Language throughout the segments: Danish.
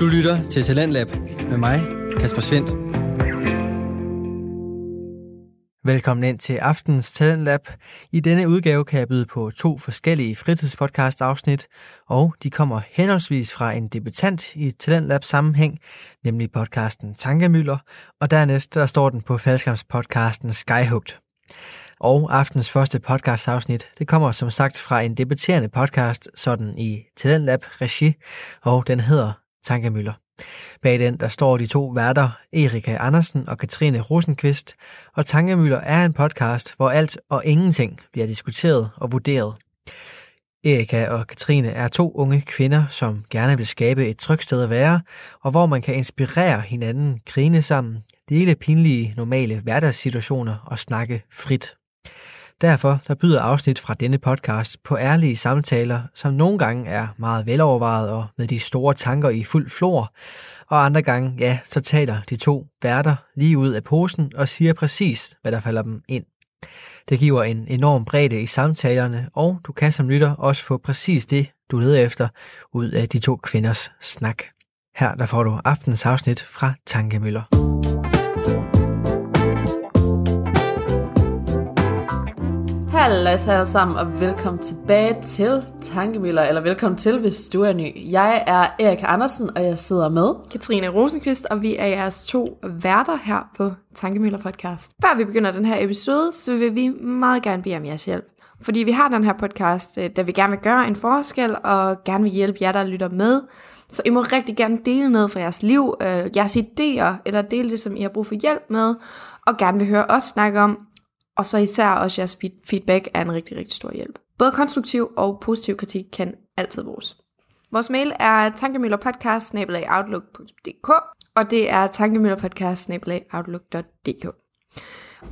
Du lytter til Talentlab med mig, Kasper Svendt. Velkommen ind til aftens Talentlab. I denne udgave kan jeg byde på to forskellige fritidspodcast-afsnit, og de kommer henholdsvis fra en debutant i Talentlab sammenhæng, nemlig podcasten Tankemøller, og dernæst der står den på faldskabspodcasten Skyhooked. Og aftens første podcast-afsnit, det kommer som sagt fra en debatterende podcast, sådan i Talentlab regi, og den hedder Tankemøller. Bag den der står de to værter, Erika Andersen og Katrine Rosenqvist, og Tankemøller er en podcast, hvor alt og ingenting bliver diskuteret og vurderet. Erika og Katrine er to unge kvinder, som gerne vil skabe et trygt sted at være, og hvor man kan inspirere hinanden, grine sammen, dele pinlige, normale hverdagssituationer og snakke frit. Derfor der byder afsnit fra denne podcast på ærlige samtaler, som nogle gange er meget velovervejet og med de store tanker i fuld flor, og andre gange, ja, så taler de to værter lige ud af posen og siger præcis, hvad der falder dem ind. Det giver en enorm bredde i samtalerne, og du kan som lytter også få præcis det, du leder efter, ud af de to kvinders snak. Her der får du aftens afsnit fra Tankemøller. Hallo alle sammen, og velkommen tilbage til Tankemøller, eller velkommen til, hvis du er ny. Jeg er Erik Andersen, og jeg sidder med Katrine Rosenqvist, og vi er jeres to værter her på Tankemøller podcast. Før vi begynder den her episode, så vil vi meget gerne bede om jeres hjælp. Fordi vi har den her podcast, øh, der vi gerne vil gøre en forskel, og gerne vil hjælpe jer, der lytter med. Så I må rigtig gerne dele noget fra jeres liv, øh, jeres idéer, eller dele det, som I har brug for hjælp med, og gerne vil høre os snakke om, og så især også jeres feedback er en rigtig, rigtig stor hjælp. Både konstruktiv og positiv kritik kan altid bruges. Vores mail er tankemøllerpodcast og det er tankemøllerpodcast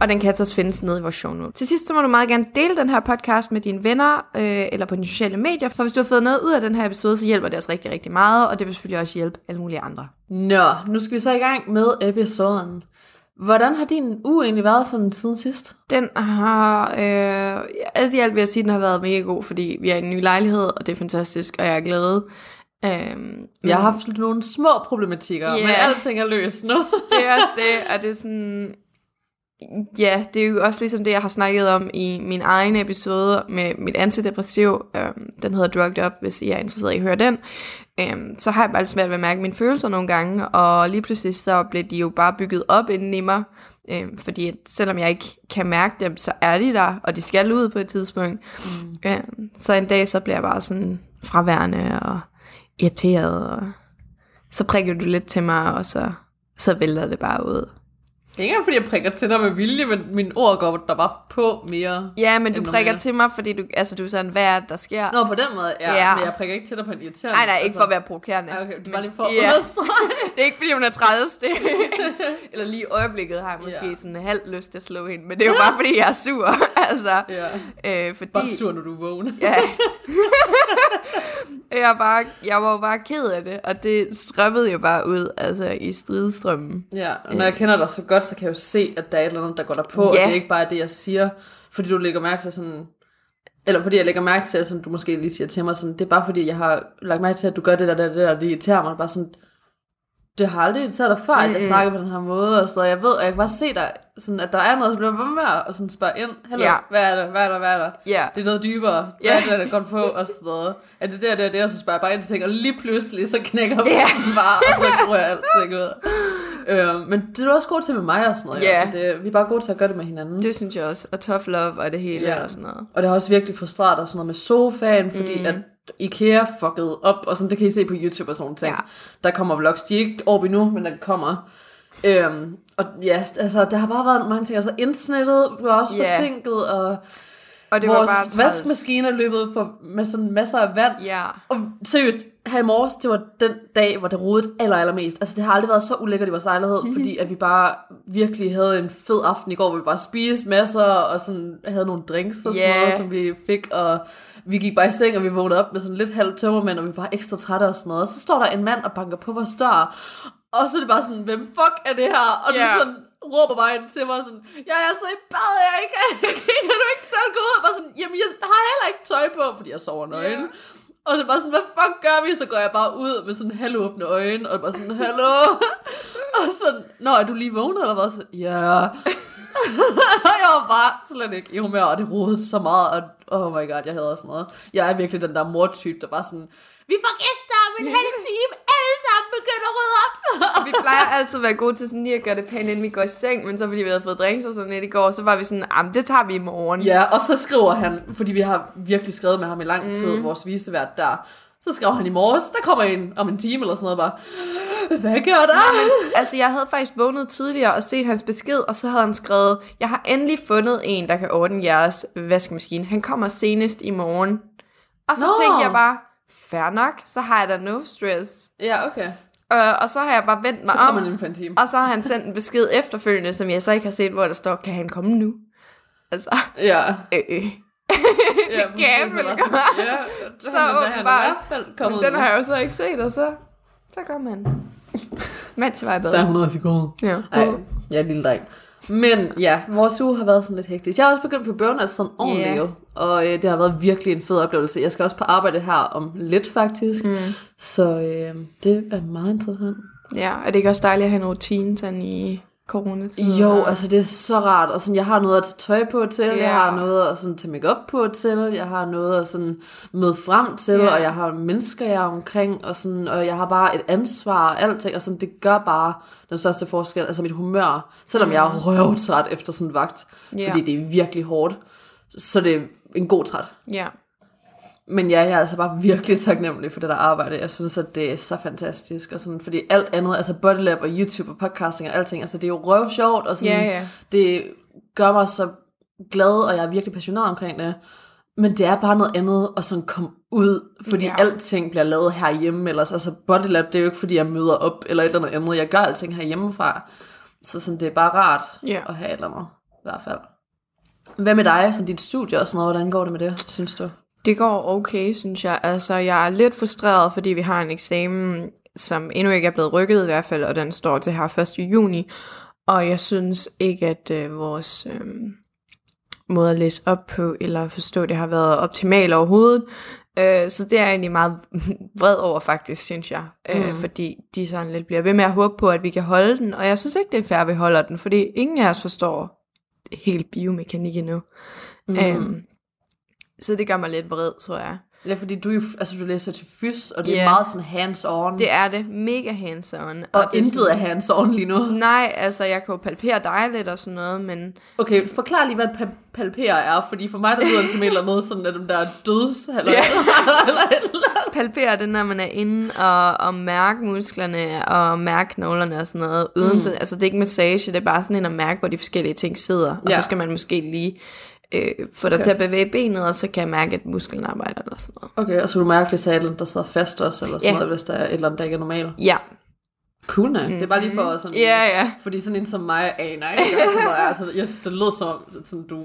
og den kan altså findes nede i vores show notes. Til sidst så må du meget gerne dele den her podcast med dine venner øh, eller på dine sociale medier, for hvis du har fået noget ud af den her episode, så hjælper det os rigtig, rigtig meget, og det vil selvfølgelig også hjælpe alle mulige andre. Nå, nu skal vi så i gang med episoden. Hvordan har din uge egentlig været sådan siden sidst? Den har, øh, alt i alt vil jeg sige, den har været mega god, fordi vi er i en ny lejlighed, og det er fantastisk, og jeg er glad. Um, jeg har haft nogle små problematikker, yeah. men alting er løst nu. det er også det, og det er sådan, ja, det er jo også ligesom det, jeg har snakket om i min egen episode med mit antidepressiv. Um, den hedder Drugged Up, hvis I er interesseret i at høre den. Um, så har jeg bare lidt svært ved at mærke mine følelser nogle gange, og lige pludselig så blev de jo bare bygget op inden i mig. Um, fordi selvom jeg ikke kan mærke dem, så er de der, og de skal ud på et tidspunkt. Mm. Um, så en dag så bliver jeg bare sådan fraværende og irriteret, og så prikker du lidt til mig, og så, så vælter det bare ud. Det er ikke fordi, jeg prikker til dig med vilje, men min ord går der bare på mere. Ja, men du prikker mere. til mig, fordi du, altså, du er sådan, hvad er der sker? Nå, på den måde, ja. ja. Men jeg prikker ikke til dig på en irriterende Nej, nej, ikke altså. for at være provokerende. Ja, okay, du bare lige for ja. det er ikke fordi, hun er træls. Det. Eller lige i øjeblikket har jeg måske ja. sådan halv lyst til at slå hende, men det er jo bare fordi, jeg er sur. altså, ja. øh, fordi... Bare sur, når du er vågen. ja. jeg, bare, jeg var jo bare ked af det, og det strømmede jo bare ud altså, i stridstrømmen. Ja, og når jeg kender dig så godt, så kan jeg jo se, at der er et eller andet, der går der på, ja. og det er ikke bare det, jeg siger, fordi du lægger mærke til sådan, eller fordi jeg lægger mærke til, at du måske lige siger til mig sådan, det er bare fordi, jeg har lagt mærke til, at du gør det der, det der, og det irriterer mig, bare sådan, det har aldrig irriteret dig før, at jeg snakker på den her måde, og så jeg ved, og jeg kan bare se dig, sådan, at der er noget, så bliver jeg med og sådan spørge ind, Hallo, ja. hvad er det, hvad er der, hvad er der? Ja. Det er noget dybere, hvad ja. er det, der går på, og sådan noget. Er det der, der, der, og så spørger jeg bare ind til ting, og lige pludselig, så knækker ja. den bare, og så tror jeg alting ud. Øh, men det er du også god til med mig og sådan noget. Ja. Altså, det, vi er bare gode til at gøre det med hinanden. Det synes jeg også. Og tough love og det hele ja. og sådan noget. Og det har også virkelig frustreret og sådan noget med sofaen, fordi mm. at IKEA fucked op, og sådan, det kan I se på YouTube og sådan ting. Ja. Der kommer vlogs, de er ikke op endnu, men der kommer. Øhm, og ja, altså, der har bare været mange ting. Altså, internettet var også yeah. forsinket, og og det Vores var bare vaskemaskine løbet for, med sådan masser af vand. Ja. Og seriøst, her i morges, det var den dag, hvor det rodede aller, allermest. Altså, det har aldrig været så ulækkert i vores lejlighed, mm-hmm. fordi at vi bare virkelig havde en fed aften i går, hvor vi bare spiste masser, og sådan havde nogle drinks og sådan yeah. noget, som vi fik, og vi gik bare i seng, og vi vågnede op med sådan lidt halvt tømmermænd, og vi var bare ekstra trætte og sådan noget. Og så står der en mand og banker på vores dør, og så er det bare sådan, hvem fuck er det her? Og yeah. du sådan, råber bare ind til mig sådan, ja, jeg er så i bad, jeg ikke, kan du ikke selv gå ud? Og bare sådan, jamen, jeg har heller ikke tøj på, fordi jeg sover nøgen. Yeah. Og det var sådan, hvad fuck gør vi? Så går jeg bare ud med sådan halvåbne øjne, og bare sådan, hallo? og sådan, nå, er du lige vågnet, eller hvad? Så, ja. og jeg var bare slet ikke i humør, og det rodede så meget, og oh my god, jeg havde sådan noget. Jeg er virkelig den der mor-type, der bare sådan, vi får gæster om en halv time, alle sammen begynder at rydde op. vi plejer altid at være gode til sådan lige at gøre det pænt, inden vi går i seng, men så fordi vi havde fået drinks og sådan lidt i går, så var vi sådan, ah, det tager vi i morgen. Ja, og så skriver han, fordi vi har virkelig skrevet med ham i lang tid, mm. vores visevært der, så skrev han i morges, der kommer en om en time eller sådan noget bare, hvad gør der? Nej, men, altså jeg havde faktisk vågnet tidligere og set hans besked, og så havde han skrevet, jeg har endelig fundet en, der kan ordne jeres vaskemaskine. Han kommer senest i morgen. Og så Nå. tænkte jeg bare, fair nok, så har jeg da no stress. Ja, okay. Uh, og så har jeg bare vendt mig så om, han for en time. og så har han sendt en besked efterfølgende, som jeg så ikke har set, hvor der står, kan han komme nu? Altså, ja. Øh, øh. ja, det kan jeg vel godt. Ja, så han, han, han er i hvert fald kommet Den har jeg jo så ikke set, og så, så kom han. Jeg var bad. Der er 100 sekunder. Ja. Ej, jeg er en lille dreng. Men ja, vores uge har været sådan lidt hektisk. Jeg har også begyndt på burnout sådan ordentligt jo. Og øh, det har været virkelig en fed oplevelse. Jeg skal også på arbejde her om lidt faktisk. Mm. Så øh, det er meget interessant. Ja, er det ikke også dejligt at have en rutine sådan i coronatiden? Jo, altså det er så rart, og sådan, jeg har noget at tage tøj på til, Ja. jeg har noget at sådan, tage makeup på til, jeg har noget at sådan, møde frem til, Ja. og jeg har mennesker, jeg er omkring, og, sådan, og jeg har bare et ansvar og alting, og sådan, det gør bare den største forskel, altså mit humør, selvom mm. jeg er røvtræt efter sådan en vagt, Ja. fordi det er virkelig hårdt, så det er en god træt. Ja. Men ja, jeg er altså bare virkelig taknemmelig for det der arbejde. Jeg synes, at det er så fantastisk. Og sådan, fordi alt andet, altså Bodylab og YouTube og podcasting og alting, altså det er jo røv sjovt, og sådan, Ja, ja. det gør mig så glad, og jeg er virkelig passioneret omkring det. Men det er bare noget andet at sådan komme ud, fordi Ja. alting bliver lavet herhjemme ellers. Altså Bodylab, det er jo ikke fordi, jeg møder op eller et eller andet andet. Jeg gør alting herhjemmefra. Så sådan, det er bare rart Ja. at have et eller andet, i hvert fald. Hvad med dig, sådan dit studie og sådan noget, hvordan går det med det, synes du? Det går okay, synes jeg. Altså, jeg er lidt frustreret, fordi vi har en eksamen, som endnu ikke er blevet rykket i hvert fald, og den står til her 1. juni. Og jeg synes ikke, at øh, vores øh, måde at læse op på, eller forstå det, har været optimal overhovedet. Øh, så det er jeg egentlig meget vred over faktisk, synes jeg. Øh, Mm. fordi de sådan lidt bliver ved med at håbe på, at vi kan holde den. Og jeg synes ikke, det er fair, at vi holder den, fordi ingen af os forstår helt biomekanik endnu. Mm. Øhm, så det gør mig lidt vred, tror jeg. Ja, fordi du, jo- altså, du læser til fys, og det Ja. er meget sådan hands-on. Det er det. Mega hands-on. og det er intet er hands-on lige nu. Nej, altså jeg kan jo palpere dig lidt og sådan noget, men Okay, forklar lige, hvad pa- palpere er, fordi for mig der lyder det som et eller andet sådan af dem der døds, eller, Ja. eller et eller andet. palpere det, når man er inde og, og mærke musklerne og mærke knoglerne og sådan noget. Uden mm. til, altså det er ikke massage, det er bare sådan en at mærke, hvor de forskellige ting sidder. Og Ja. så skal man måske lige øh, få dig okay. til at bevæge benet, og så kan jeg mærke, at musklen arbejder eller sådan noget. Okay, og så kan du mærke, hvis der er et eller andet, der sidder fast også, eller sådan Ja. noget, hvis der er et eller andet, der ikke er normalt. Ja. Cool, nej. Det er bare lige for sådan... Ja, ja. Fordi sådan en som mig aner ikke, sådan noget. Altså, jeg synes, det lød som om, sådan du...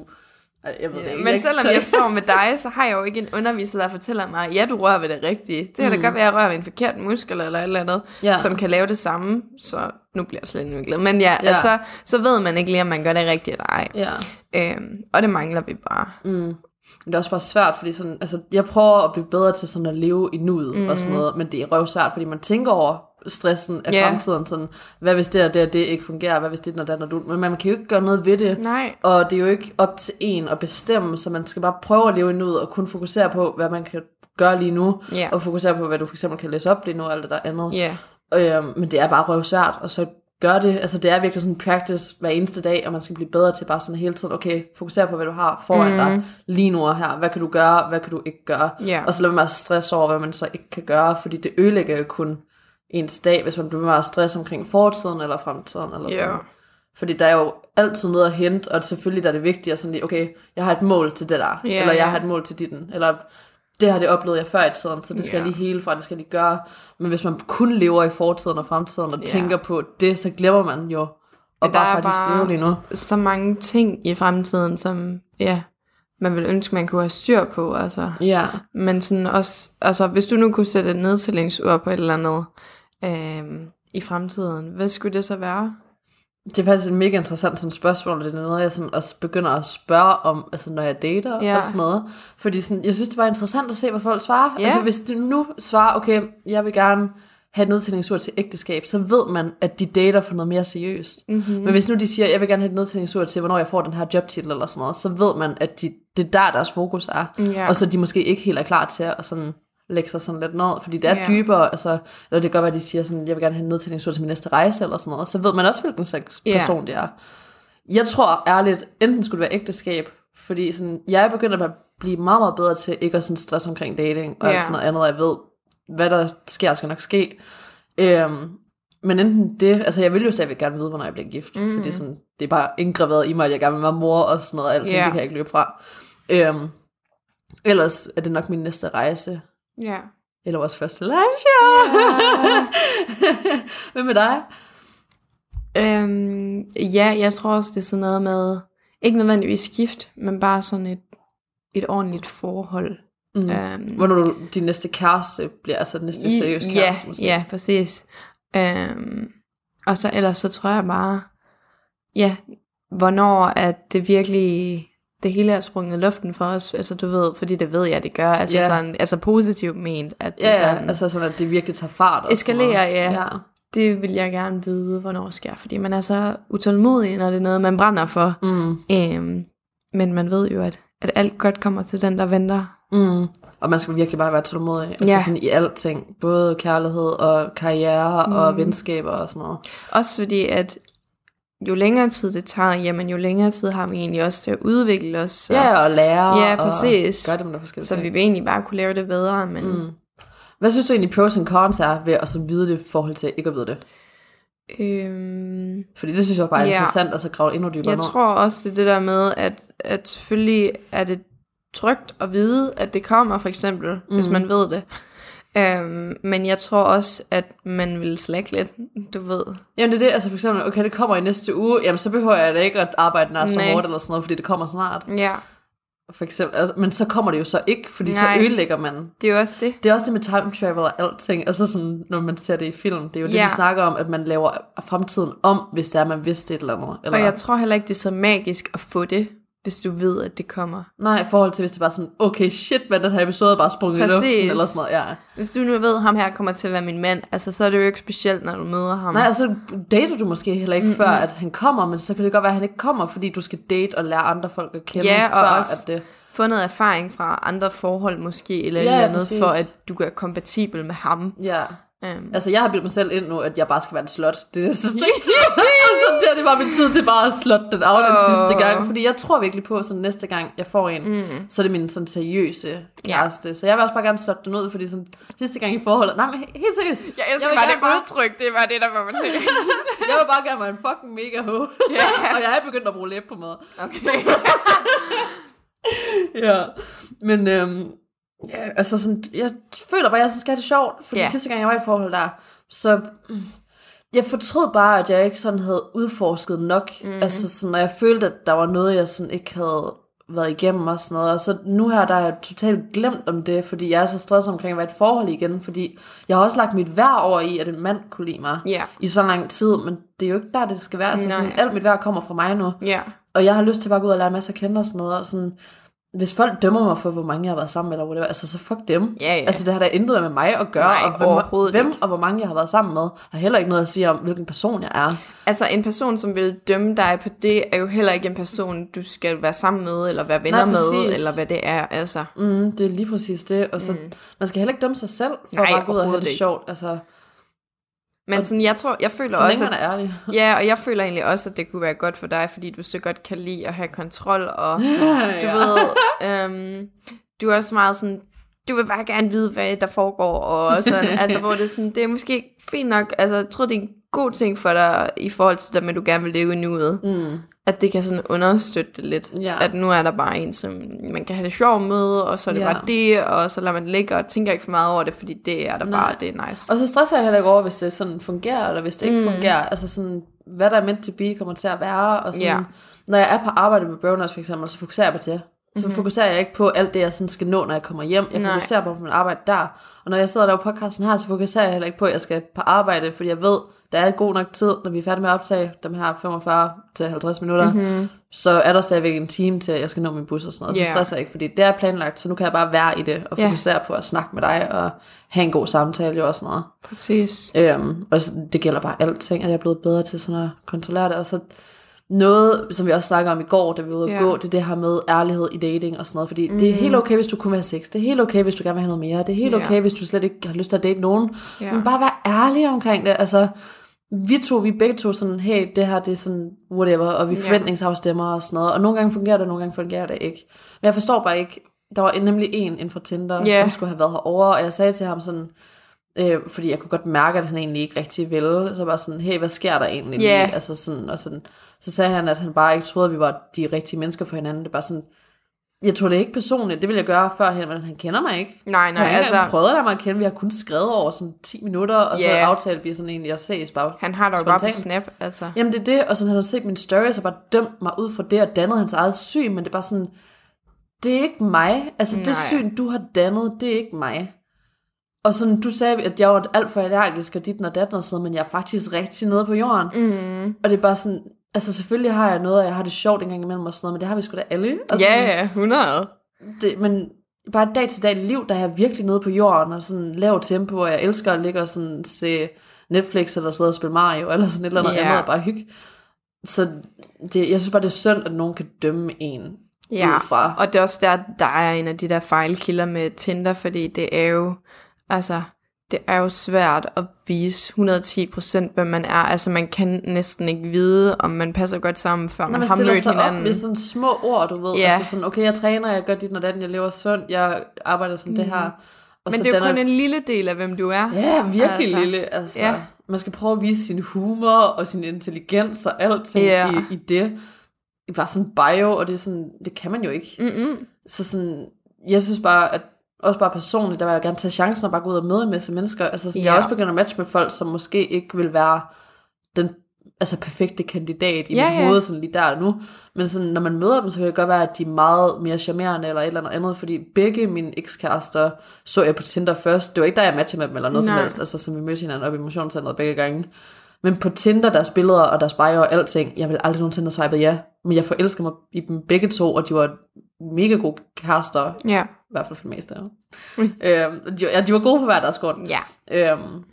Jeg ved det ikke. Men selvom jeg står med dig, så har jeg jo ikke en underviser, der fortæller mig, ja, du rører ved det rigtige. Det kan da godt være, at jeg rører ved en forkert muskel eller et eller andet, Mm. Ja. som kan lave det samme. Så nu bliver jeg slet ikke glad. Men ja, Ja. Altså, så ved man ikke lige, om man gør det rigtigt eller ej. Ja. Øhm, og det mangler vi bare. Mm. Men det er også bare svært, fordi sådan, altså, jeg prøver at blive bedre til sådan at leve i nuet mm. og sådan noget, men det er røvsvært, fordi man tænker over stressen af yeah. fremtiden, sådan, hvad hvis det og det og det ikke fungerer, hvad hvis det og det og du, men man kan jo ikke gøre noget ved det, Nej. og det er jo ikke op til en at bestemme, så man skal bare prøve at leve i nuet, og kun fokusere på, hvad man kan gøre lige nu, Ja. og fokusere på, hvad du for eksempel kan læse op lige nu, og alt det der andet. Ja. Øhm, men det er bare røvsvært, og så gør det, altså det er virkelig sådan en practice hver eneste dag, og man skal blive bedre til bare sådan hele tiden, okay, fokusere på, hvad du har foran mm. dig lige nu og her, hvad kan du gøre, hvad kan du ikke gøre, Ja. og så lad være med at stresse over, hvad man så ikke kan gøre, fordi det ødelægger jo kun ens dag, hvis man bliver at stresse omkring fortiden eller fremtiden, eller sådan. Ja. Fordi der er jo altid noget at hente, og selvfølgelig der er det vigtigt at sådan lige, okay, jeg har et mål til det der, Ja, eller jeg har et mål til ditten, eller det har det oplevede jeg før i tiden, så det skal Ja. jeg lige hele fra, det skal jeg lige gøre. Men hvis man kun lever i fortiden og fremtiden, og Ja. tænker på det, så glemmer man jo, og der bare er faktisk bare- leve lige nu. Så mange ting i fremtiden, som ja, man vil ønske, man kunne have styr på. Altså. Ja, Men sådan også, altså hvis du nu kunne sætte et nedstillingsur på et eller andet øhm, i fremtiden, hvad skulle det så være? Det er faktisk et mega interessant sådan spørgsmål, det er noget, jeg sådan også begynder at spørge om, altså når jeg dater Ja. og sådan noget. Fordi sådan, jeg synes, det var interessant at se, hvad folk svarer. Ja. Altså hvis du nu svarer, okay, jeg vil gerne have nedtællingsur til ægteskab, så ved man, at de dater for noget mere seriøst. Mm-hmm. Men hvis nu de siger, jeg vil gerne have et nedtællingsur til, hvornår jeg får den her jobtitel eller sådan noget, så ved man, at de, det er der, deres fokus er. Ja. Og så de måske ikke helt er klar til at sådan lægge sig sådan lidt ned, fordi det er ja. dybere, altså, eller det kan godt være, at de siger sådan, jeg vil gerne have en nedtællingsur til min næste rejse, eller sådan noget, så ved man også, hvilken slags person det er. Jeg tror ærligt, enten skulle det være ægteskab, fordi sådan, jeg er begyndt at blive meget, meget bedre til ikke at sådan stress omkring dating, og ja. sådan noget andet, og jeg ved, hvad der sker, skal nok ske. Øhm, men enten det, altså jeg vil jo stadigvæk gerne vide, hvornår jeg bliver gift, mm. fordi sådan, det er bare indgraveret i mig, at jeg gerne vil være mor og sådan noget, og alting, Ja. det kan jeg ikke løbe fra. Øhm, ellers er det nok min næste rejse, Ja. eller vores første live show. Ja. Hvad med dig? Øhm, ja, jeg tror også, det er sådan noget med, ikke nødvendigvis gift, men bare sådan et, et ordentligt forhold. Mm. Øhm, Hvornår du, din næste kæreste bliver, altså den næste seriøse ja, kæreste måske? ja, præcis. Øhm, og så ellers så tror jeg bare, ja, hvornår at det virkelig, det hele er sprunget i luften for os, altså du ved, fordi det ved jeg, det gør, altså, Ja. sådan, altså positivt ment, at det ja, sådan, altså sådan, at det virkelig tager fart. Og Eskalerer, ja. ja. det vil jeg gerne vide, hvornår sker, fordi man er så utålmodig, når det er noget, man brænder for. Mm, Øhm, men man ved jo, at, at alt godt kommer til den, der venter. mm. Og man skal virkelig bare være tålmodig. Altså Ja. sådan i alting. Både kærlighed og karriere mm. og venskaber og sådan noget. Også fordi, at jo længere tid det tager, jamen jo længere tid har vi egentlig også til at udvikle os. Så, Ja, og lære Ja, præcis. og gøre det med forskellige så vi ting. vil egentlig bare kunne lave det bedre. Men mm. Hvad synes du egentlig pros and cons er ved at så vide det i forhold til ikke at vide det? øhm, Fordi det synes jeg bare er Ja. interessant, at så grave endnu dybere jeg tror også, det er det der med, at, at selvfølgelig er det trygt at vide, at det kommer, for eksempel, mm. hvis man ved det. Øhm, men jeg tror også, at man vil slække lidt, du ved. Jamen det er det, altså for eksempel, okay, det kommer i næste uge, jamen så behøver jeg da ikke at arbejde nær så hårdt eller sådan noget, fordi det kommer snart. Ja, For eksempel, altså, men så kommer det jo så ikke, fordi Nej. så ødelægger man. det er jo også det. Det er også det med time travel og alting, altså sådan, når man ser det i film, det er jo det, Ja. de snakker om, at man laver fremtiden om, hvis det er, man vidste et eller andet. Eller, Og jeg tror heller ikke, det er så magisk at få det, hvis du ved, at det kommer. Nej, i forhold til, hvis det bare sådan, okay, shit, hvad den her episode er bare sprunget i luften, Præcis. eller sådan noget, ja. Hvis du nu ved, at ham her kommer til at være min mand, altså så er det jo ikke specielt, når du møder ham. Nej, altså dater du måske heller ikke, mm før at han kommer, men så kan det godt være, at han ikke kommer, fordi du skal date og lære andre folk at kende, Ja, og før også- at det... Få noget erfaring fra andre forhold måske, eller Ja, andet, præcis. for at du er kompatibel med ham. Ja. Um, Altså, jeg har bildt mig selv ind nu, at jeg bare skal være en slot. Det er så strikt. så det det bare min tid til bare at slot den af den Åh. sidste gang. Fordi jeg tror virkelig på, at næste gang jeg får en, mm. så er det min sådan seriøse kæreste. Så jeg vil også bare gerne slotte den ud, fordi sådan, sidste gang i forholdet... Nej, men he- helt seriøst. jeg jeg vil gerne bare, udtryk, det var det, der var man til. jeg vil bare gerne være en fucking mega ho. Ja. og jeg er begyndt at bruge læb på mad. Okay. Ja, men øhm, ja, altså sådan, jeg føler bare, at jeg sådan skal have det sjovt, fordi Ja. yeah. sidste gang jeg var i et forhold der, så mm, jeg fortrød bare, at jeg ikke sådan havde udforsket nok, mm-hmm. altså sådan, når jeg følte, at der var noget, jeg sådan ikke havde været igennem og sådan noget, og så nu her, der er jeg totalt glemt om det, fordi jeg er så stresset omkring at være et forhold igen, fordi jeg har også lagt mit værd over i, at en mand kunne lide mig Ja. i så lang tid, men det er jo ikke der, det skal være, altså Nej. sådan, alt mit værd kommer fra mig nu, Ja. og jeg har lyst til bare at gå ud og lære en masse at kende og sådan noget. Og sådan, hvis folk dømmer mig for, hvor mange jeg har været sammen med, eller whatever, altså så fuck dem. Ja, ja. Altså det har da intet med mig at gøre. Nej, og hvem, hvem ikke. og hvor mange jeg har været sammen med, har heller ikke noget at sige om, hvilken person jeg er. Altså en person, som vil dømme dig på det, er jo heller ikke en person, du skal være sammen med, eller være venner Nej, med, eller hvad det er. Altså. Mm, det er lige præcis det. Og så, mm. man skal heller ikke dømme sig selv, for Nej, at bare gå ud og have det ikke. sjovt. Altså, Men sådan, jeg tror, jeg føler så også, at, er ærlig. ja, og jeg føler egentlig også, at det kunne være godt for dig, fordi du så godt kan lide at have kontrol, og du Ja. ved, øhm, du er også meget sådan, du vil bare gerne vide, hvad der foregår, og sådan, altså, hvor det er sådan, det er måske fint nok, altså, jeg tror, det er en god ting for dig, i forhold til det at du gerne vil leve i nuet, Mm. At det kan sådan understøtte det lidt, Ja. at nu er der bare en, som man kan have det sjovt med, og så er det Ja. bare det, og så lader man ligge, og tænker ikke for meget over det, fordi det er der Nej. bare, det er nice. Og så stresser jeg heller ikke over, hvis det sådan fungerer, eller hvis det ikke Mm. fungerer. Altså sådan, hvad der er meant to be, kommer til at være. Og sådan, Ja. Når jeg er på arbejde med burners for eksempel, så fokuserer jeg på det. Så mm-hmm. fokuserer jeg ikke på alt det, jeg sådan skal nå, når jeg kommer hjem. Jeg Nej. fokuserer på min arbejde der. Og når jeg sidder der på podcasten her, så fokuserer jeg heller ikke på, at jeg skal på arbejde, fordi jeg ved, der er god nok tid, når vi er færdige med at optage dem her 45 til 50 minutter. Mm-hmm. Så er der stadigvæk en time til, at jeg skal nå min bus og sådan noget. Ja. Så stresser jeg ikke, fordi det er planlagt, så nu kan jeg bare være i det og fokusere på at snakke med dig og have en god samtale jo og sådan noget. Præcis. Øhm, og så, det gælder bare alting, at jeg er blevet bedre til sådan at kontrollere det. Og så noget, som vi også snakker om i går, da vi var ude at Ja. gå, det er det her med ærlighed i dating og sådan noget. Fordi mm. det er helt okay, hvis du kun vil have sex. Det er helt okay, hvis du gerne vil have noget mere. Det er helt Ja. okay, hvis du slet ikke har lyst til at date nogen. Ja. Men bare være ærlig omkring det. Altså, vi to, vi begge to sådan, hey, det her det er sådan whatever, og vi forventningsafstemmer og sådan noget. Og nogle gange fungerer det, og nogle gange fungerer det ikke. Men jeg forstår bare ikke, der var nemlig en inden for Tinder, Ja. som skulle have været herovre, og jeg sagde til ham sådan, øh, fordi jeg kunne godt mærke, at han egentlig ikke rigtig ville, så var sådan, hey, hvad sker der egentlig lige? Altså sådan, og sådan, så sagde han, at han bare ikke troede, at vi var de rigtige mennesker for hinanden. Det bare sådan, jeg tog det ikke personligt, det ville jeg gøre førhen, men han kender mig ikke. Nej, Han nej, ikke altså, prøvet at mig at kende, vi har kun skrevet over sådan 10 minutter, og så Ja. aftalte vi sådan egentlig at ses bare. han har jo bare på. Snap, altså. Jamen det er det, og sådan han har set min stories og bare dømt mig ud fra det og dannet hans eget syn, men det er bare sådan, det er ikke mig. Altså det Nej. syn, du har dannet, det er ikke mig. Og sådan, du sagde, at jeg var alt for allergisk og dit og datten og sådan, men jeg er faktisk rigtig nede på jorden. Mm. Og det er bare sådan, altså selvfølgelig har jeg noget, og jeg har det sjovt en gang imellem og sådan noget, men det har vi sgu da alle. Sådan, Ja, ja, 100. det, men bare dag til dag liv, der er jeg virkelig nede på jorden, og sådan lav tempo, og jeg elsker at ligge og sådan se Netflix, eller sidde og spille Mario, eller sådan et eller andet Ja. andet, og bare hygge. Så det, jeg synes bare, det er synd, at nogen kan dømme en Ja, ud fra. og det er også der, der er en af de der fejlkilder med Tinder, fordi det er jo, altså, det er jo svært at vise 110% hvem man er. Altså, man kan næsten ikke vide, om man passer godt sammen, før Når man, man har mødt sig hinanden. op med sådan små ord, du ved. Ja. Altså sådan, okay, jeg træner, jeg gør dit og datten, jeg lever sundt, jeg arbejder som det her. Og. Men så det er jo kun jeg- en lille del af, hvem du er. Ja, virkelig Altså, lille. Altså, ja. Man skal prøve at vise sin humor og sin intelligens og alting Ja. i, i det. Bare sådan bio, og det er sådan, det kan man jo ikke. Mm-mm. Så sådan, jeg synes bare, at også bare personligt, der vil jeg gerne tage chancen og bare gå ud og møde en masse mennesker. Altså sådan, ja. jeg er også begyndt at matche med folk, som måske ikke vil være den altså perfekte kandidat i Ja, mit ja. hoved, sådan lige der og nu. Men sådan, når man møder dem, så kan det godt være, at de er meget mere charmerende eller et eller andet andet, fordi begge mine ekskærester så jeg på Tinder først. Det var ikke der, jeg matchede med dem eller noget Nej. som helst, altså som vi mødte hinanden op i motionscenteret begge gange. Men på Tinder, deres billeder og deres bio og alting, jeg vil aldrig nogensinde have swipet ja, men jeg forelsker mig i dem begge to, og de var mega gode kærester, Ja. I hvert fald for det meste. Ja. øhm, de, ja, de var gode for hver deres grund. Ja. Øhm,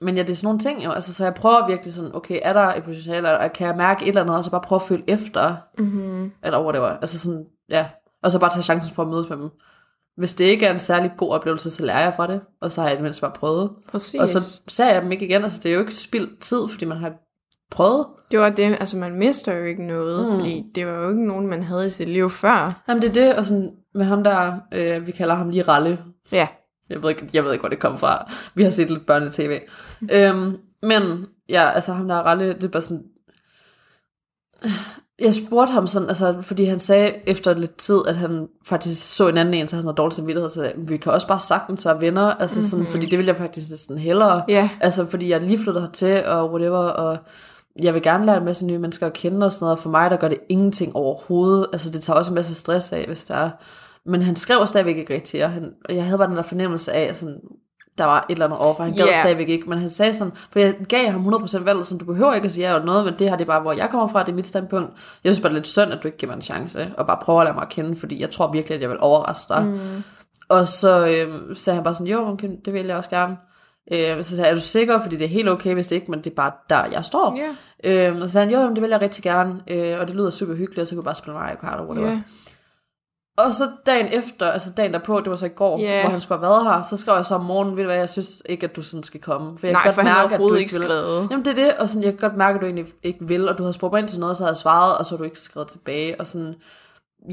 men ja, det er sådan nogle ting jo. Altså, så jeg prøver virkelig sådan, okay, er der et potentiale, eller kan jeg mærke et eller andet, og så bare prøve at følge efter, Mm-hmm. eller whatever. Altså sådan, ja. Og så bare tage chancen for at mødes med dem. Hvis det ikke er en særlig god oplevelse, så lærer jeg fra det, og så har jeg det mindste bare prøvet. Præcis. Og så ser jeg dem ikke igen, altså det er jo ikke spildt tid, fordi man har prøvet. Det var det, altså man mister jo ikke noget, mm. fordi det var jo ikke nogen, man havde i sit liv før. Jamen det er det, og sådan med ham der, øh, vi kalder ham lige Ralle, Ja. Jeg ved ikke, jeg ved ikke hvor det kom fra. Vi har set lidt børnetv. øhm, men ja, altså ham der er Ralle, det er bare sådan... Jeg spurgte ham sådan, altså, fordi han sagde efter lidt tid, at han faktisk så en anden en, så han havde dårlig samvittighed, så sagde, vi kan også bare sagtens være venner, altså sådan, mm-hmm. fordi det vil jeg faktisk næsten hellere. Ja. Altså, fordi jeg lige flyttet hertil, og whatever, og jeg vil gerne lære en masse nye mennesker at kende og sådan noget, og for mig, der gør det ingenting overhovedet. Altså, det tager også en masse stress af, hvis der er. Men han skrev stadigvæk ikke rigtigt, og, han, og jeg havde bare den der fornemmelse af, at sådan, der var et eller andet over, for han gad yeah. stadigvæk ikke, men han sagde sådan, for jeg gav ham 100% valget, sådan, du behøver ikke at sige ja eller noget, men det her, det er bare, hvor jeg kommer fra, det er mit standpunkt. Jeg synes bare, det er lidt synd, at du ikke giver mig en chance, og bare prøver at lade mig at kende, fordi jeg tror virkelig, at jeg vil overraske dig. Mm. Og så øh, sagde han bare sådan, jo, okay, det vil jeg også gerne. Øh, så sagde jeg, er du sikker, fordi det er helt okay, hvis det ikke, men det er bare der, jeg står. Ja. Øh, og så sagde han, jo, det vil jeg rigtig gerne, øh, og det lyder super hyggeligt, og så kunne vi bare spille Mario Kart og whatever. Ja. Og så dagen efter, altså dagen derpå, det var så i går, yeah. hvor han skulle have været her, så skrev jeg så om morgenen, ved du hvad, jeg synes ikke, at du sådan skal komme. For jeg Nej, kan godt mærke, at du ikke vil. skrevet. Jamen det er det, og sådan, jeg kan godt mærke, at du egentlig ikke vil, og du havde spurgt mig ind til noget, så havde jeg svaret, og så har du ikke skrevet tilbage, og sådan,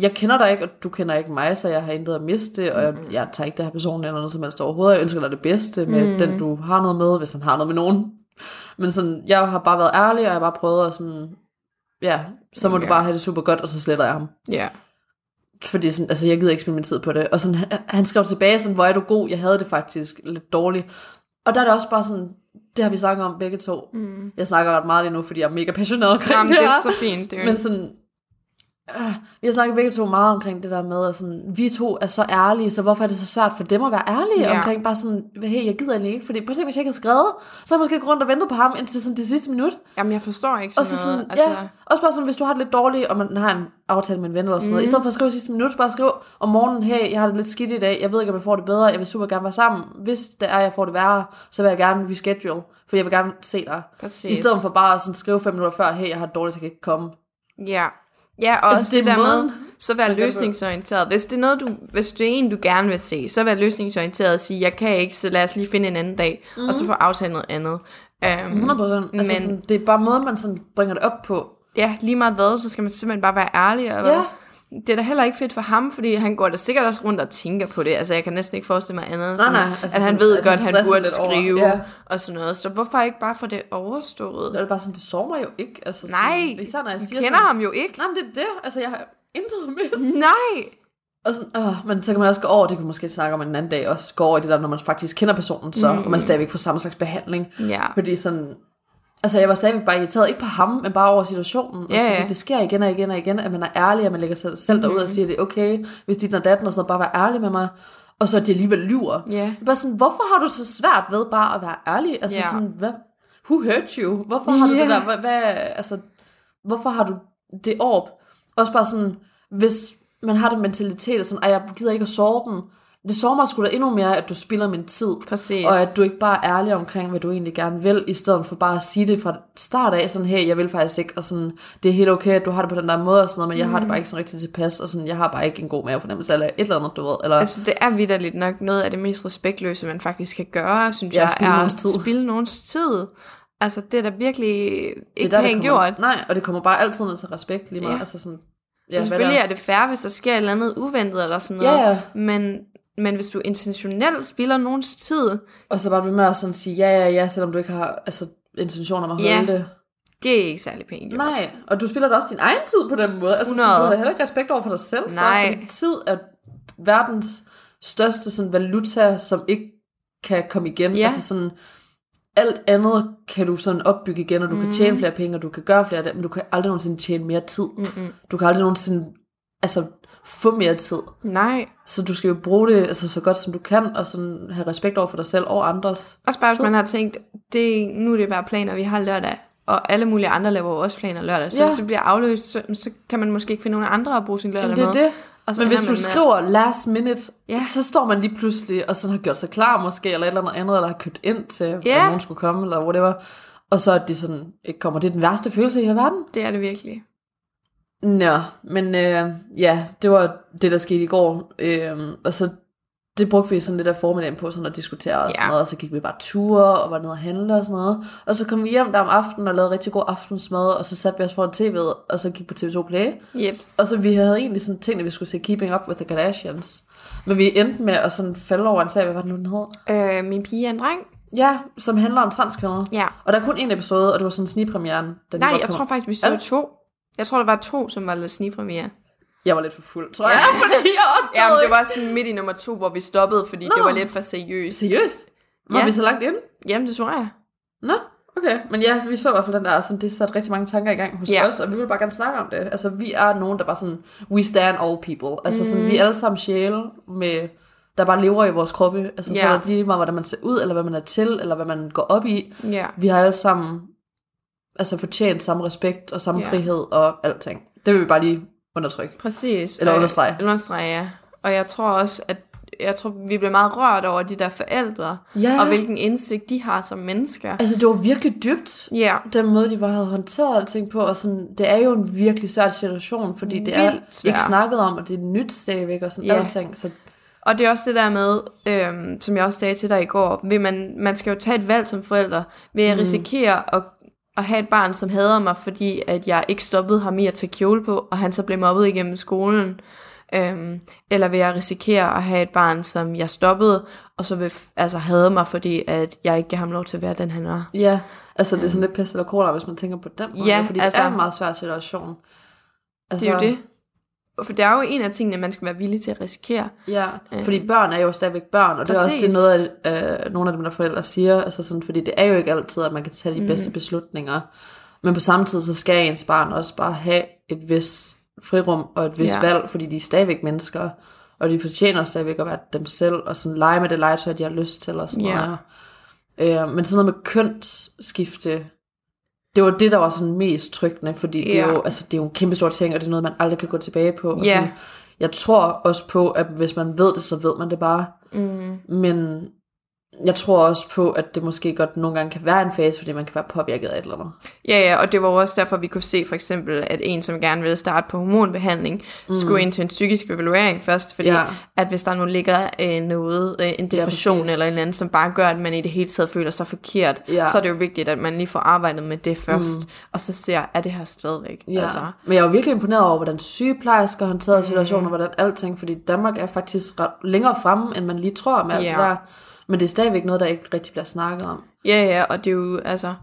jeg kender dig ikke, og du kender ikke mig, så jeg har intet at miste, og jeg, jeg tager ikke det her person eller noget som helst overhovedet. Jeg ønsker dig det bedste med mm. den, du har noget med, hvis han har noget med nogen. Men sådan, jeg har bare været ærlig, og jeg har bare prøvet at sådan, ja, så må Ja. du bare have det super godt, og så sletter jeg ham. Ja. Fordi sådan, altså, jeg gider ikke spille min tid på det. Og sådan, han, skrev tilbage sådan, hvor er du god, jeg havde det faktisk lidt dårligt. Og der er det også bare sådan, det har vi snakket om begge to. Mm. Jeg snakker ret meget lige nu, fordi jeg er mega passioneret omkring Jamen, det det er så fint. Det er Men sådan, øh, vi har snakket begge to meget omkring det der med, at sådan, vi to er så ærlige, så hvorfor er det så svært for dem at være ærlige Ja. omkring bare sådan, hey, jeg gider egentlig ikke, fordi på hvis jeg ikke havde skrevet, så har jeg måske gået rundt og ventet på ham indtil sådan det sidste minut. Jamen, jeg forstår ikke Og sådan, så sådan, noget. Altså, ja, også bare sådan, hvis du har det lidt dårligt, og man har en aftale med en ven eller sådan noget, i Mhm. stedet for at skrive sidste minut, bare skriv om morgenen, hey, jeg har det lidt skidt i dag, jeg ved ikke, om jeg får det bedre, jeg vil super gerne være sammen. Hvis det er, jeg får det værre, så vil jeg gerne reschedule, for jeg vil gerne se dig. Præcis. I stedet for bare at sådan skrive fem minutter før, hey, jeg har det dårligt, så jeg kan ikke komme. Ja. Ja, og Altså, også det det, er der måden, med, så vær løsningsorienteret. Hvis det er noget, du, hvis det er en, du gerne vil se, så vær løsningsorienteret og sige, jeg kan ikke, så lad os lige finde en anden dag, mm. og så få aftalt noget andet. Um, 100 procent. Altså, Men- sådan, det er bare måden, man sådan bringer det op på. ja, lige meget hvad, så skal man simpelthen bare være ærlig. Og Ja. Det er da heller ikke fedt for ham, fordi han går da sikkert også rundt og tænker på det. Altså, jeg kan næsten ikke forestille mig andet. Nej, sådan, nej, altså at han sådan, ved at godt, han han burde lidt over. skrive Ja. og sådan noget. Så hvorfor ikke bare få det overstået? Det er det bare sådan, det sover mig jo ikke. Altså, sådan, Nej, især når jeg siger kender sådan, ham jo ikke. Nej, men det er det. Altså, jeg har intet mist. Nej. Og sådan, åh, men så kan man også gå over, det kan vi måske snakke om en anden dag, også gå over i det der, når man faktisk kender personen, så, mm. og man stadigvæk får samme slags behandling. Ja. Fordi sådan, altså jeg var stadigvæk bare irriteret, ikke på ham, men bare over situationen. Og Ja, fordi ja. det sker igen og igen og igen, at man er ærlig, at man lægger sig selv derud og siger, det er okay, hvis dit og datten og sådan bare være ærlig med mig. Og så at de alligevel lyver. Ja. Er Bare sådan, hvorfor har du så svært ved bare at være ærlig? Altså Ja. sådan, hvad, who hurt you? Hvorfor har du Ja. det der, hvad, hvad, altså, hvorfor har du det op? Også bare sådan, hvis man har den mentalitet, og sådan, ej, jeg gider ikke at sove dem. Det sover mig sgu da endnu mere, at du spilder min tid. Præcis. Og at du ikke bare er ærlig omkring, hvad du egentlig gerne vil, i stedet for bare at sige det fra start af, sådan, hey, jeg vil faktisk ikke, og sådan, det er helt okay, at du har det på den der måde, og sådan noget, men jeg har det bare ikke sådan rigtig tilpas, og sådan, jeg har bare ikke en god mavefornemmelse, eller et eller andet, du ved, eller, Altså, det er vidderligt nok noget af det mest respektløse, man faktisk kan gøre, synes Ja, jeg, er nogens tid. at spilde nogens tid. Altså, det er da virkelig ikke det er der, pænt gjort. Nej, og det kommer bare altid ned til respekt, lige meget, Ja. altså sådan, Ja, selvfølgelig er det fair, hvis der sker et eller andet uventet eller sådan noget. Ja, ja. Men, men hvis du intentionelt spilder nogens tid, Og så bare blive med at sådan sige ja, ja, ja, selvom du ikke har altså, intentioner om at holde Ja. det. det er ikke særlig pænt. Nej, og du spiller da også din egen tid på den måde. Altså, så 100. du har heller ikke respekt over for dig selv. Nej. Så, fordi tid er verdens største sådan, valuta, som ikke kan komme igen. Ja. Altså sådan, alt andet kan du sådan opbygge igen, og du mm. kan tjene flere penge, og du kan gøre flere af det, men du kan aldrig nogensinde tjene mere tid. Mm-mm. Du kan aldrig nogensinde altså, få mere tid. Nej. Så du skal jo bruge det altså, så godt som du kan, og sådan have respekt over for dig selv og andres. Også bare, hvis man har tænkt, det, nu er det bare planer, vi har lørdag, og alle mulige andre laver også planer lørdag. Så Ja. hvis det bliver afløst, så, så kan man måske ikke finde nogen andre at bruge sin lørdag Jamen, det er med. det. Og så Men hvis du med- skriver last minute, Ja. ja. så står man lige pludselig og sådan har gjort sig klar måske, eller et eller andet andet, eller har købt ind til, Ja. at nogen skulle komme, eller whatever. Og så at de sådan ikke kommer. Det er den værste følelse i hele verden. Det er det virkelig. Nå, men øh, ja, det var det, der skete i går. Øh, og så det brugte vi sådan lidt af formiddagen på sådan at diskutere og Ja. sådan noget, og så gik vi bare ture og var nede og handle og sådan noget. Og så kom vi hjem der om aftenen og lavede rigtig god aftensmad, og så satte vi os foran tv'et, og så gik på TV2 Play. Jeps. Og så vi havde egentlig sådan tænkt, at vi skulle se Keeping Up with the Kardashians. Men vi endte med at sådan falde over en sag, hvad var det nu, den hed? Øh, min pige er en dreng. Ja, som handler om transkønnet. Ja. Og der er kun en episode, og det var sådan snigpremieren. Da Nej, var jeg tror faktisk, vi så to. Jeg tror, der var to, som var lidt snigpremiere. Jeg var lidt for fuld, tror jeg. fordi jeg Ja, men det var sådan midt i nummer to, hvor vi stoppede, fordi Nå. det var lidt for seriøst. Seriøst? Var Ja. vi så langt inde? Jamen, det tror jeg. Nå, okay. Men ja, vi så i hvert fald den der, sådan, det satte rigtig mange tanker i gang hos Ja. os, og vi vil bare gerne snakke om det. Altså, vi er nogen, der bare sådan, we stand all people. Altså, sådan, Mm. vi er alle sammen sjæle, med, der bare lever i vores kroppe. Altså, så Ja. er det lige meget, hvordan man ser ud, eller hvad man er til, eller hvad man går op i. Ja. Vi har alle sammen altså, fortjent samme respekt og samme Ja. frihed og alting. Det vil vi bare lige undertrykke. Præcis. Eller understrege. Understrege, ja. Og jeg tror også, at jeg tror, vi blev meget rørt over de der forældre, Ja. og hvilken indsigt de har som mennesker. Altså, det var virkelig dybt. Ja, den måde, de bare havde håndteret alting på, og sådan, det er jo en virkelig svær situation, fordi det er Vildt svær. ikke snakket om, og det er nyt stadigvæk, og sådan Ja. alting, så og det er også det der med, øhm, som jeg også sagde til dig i går, vil man, man skal jo tage et valg som forælder. Vil jeg risikere at, at have et barn, som hader mig, fordi at jeg ikke stoppede ham i at tage kjole på, og han så blev mobbet igennem skolen? Øhm, eller vil jeg risikere at have et barn, som jeg stoppede, og så vil altså hade mig, fordi at jeg ikke gav ham lov til at være den, han var? ja, altså det er sådan lidt pest eller cola, hvis man tænker på den måde, Ja, fordi altså- det er en meget svær situation. Altså, Det er jo det. For det er jo en af tingene, man skal være villig til at risikere. Ja, fordi børn er jo stadigvæk børn, og det er også det Præcis. noget, af, øh, nogle af dem, der forældre siger, altså sådan, fordi det er jo ikke altid, at man kan tage de bedste beslutninger, men på samme tid, så skal ens barn også bare have et vis frirum og et vist Ja. ja. valg, fordi de er stadigvæk mennesker, og de fortjener stadigvæk at være dem selv, og sådan lege med det legetøj, de har lyst til, og sådan Ja. noget. Øh, men sådan noget med kønsskifte, det var det, der var sådan mest tryggende, fordi det, er jo, altså, det er jo en kæmpe stor ting, og det er noget, man aldrig kan gå tilbage på. Og Ja. sådan, jeg tror også på, at hvis man ved det, så ved man det bare. Mm. Men jeg tror også på, at det måske godt nogle gange kan være en fase, fordi man kan være påvirket af et eller andet. Ja, ja, og det var også derfor, vi kunne se for eksempel, at en, som gerne ville starte på hormonbehandling, mm. skulle ind til en psykisk evaluering først, fordi ja. Ja. at hvis der nu ligger øh, noget, øh, en depression præcis. eller en anden, som bare gør, at man i det hele taget føler sig forkert, Ja. så er det jo vigtigt, at man lige får arbejdet med det først, mm. og så ser, er det her stadigvæk? Ja. Altså, Men jeg er jo virkelig imponeret over, hvordan sygeplejersker har håndteret situationen, og hvordan alting, fordi Danmark er faktisk ret længere fremme, end man lige tror med alt Ja. det der. Men det er stadigvæk noget, der ikke rigtig bliver snakket om. ja, ja, og det er jo, altså,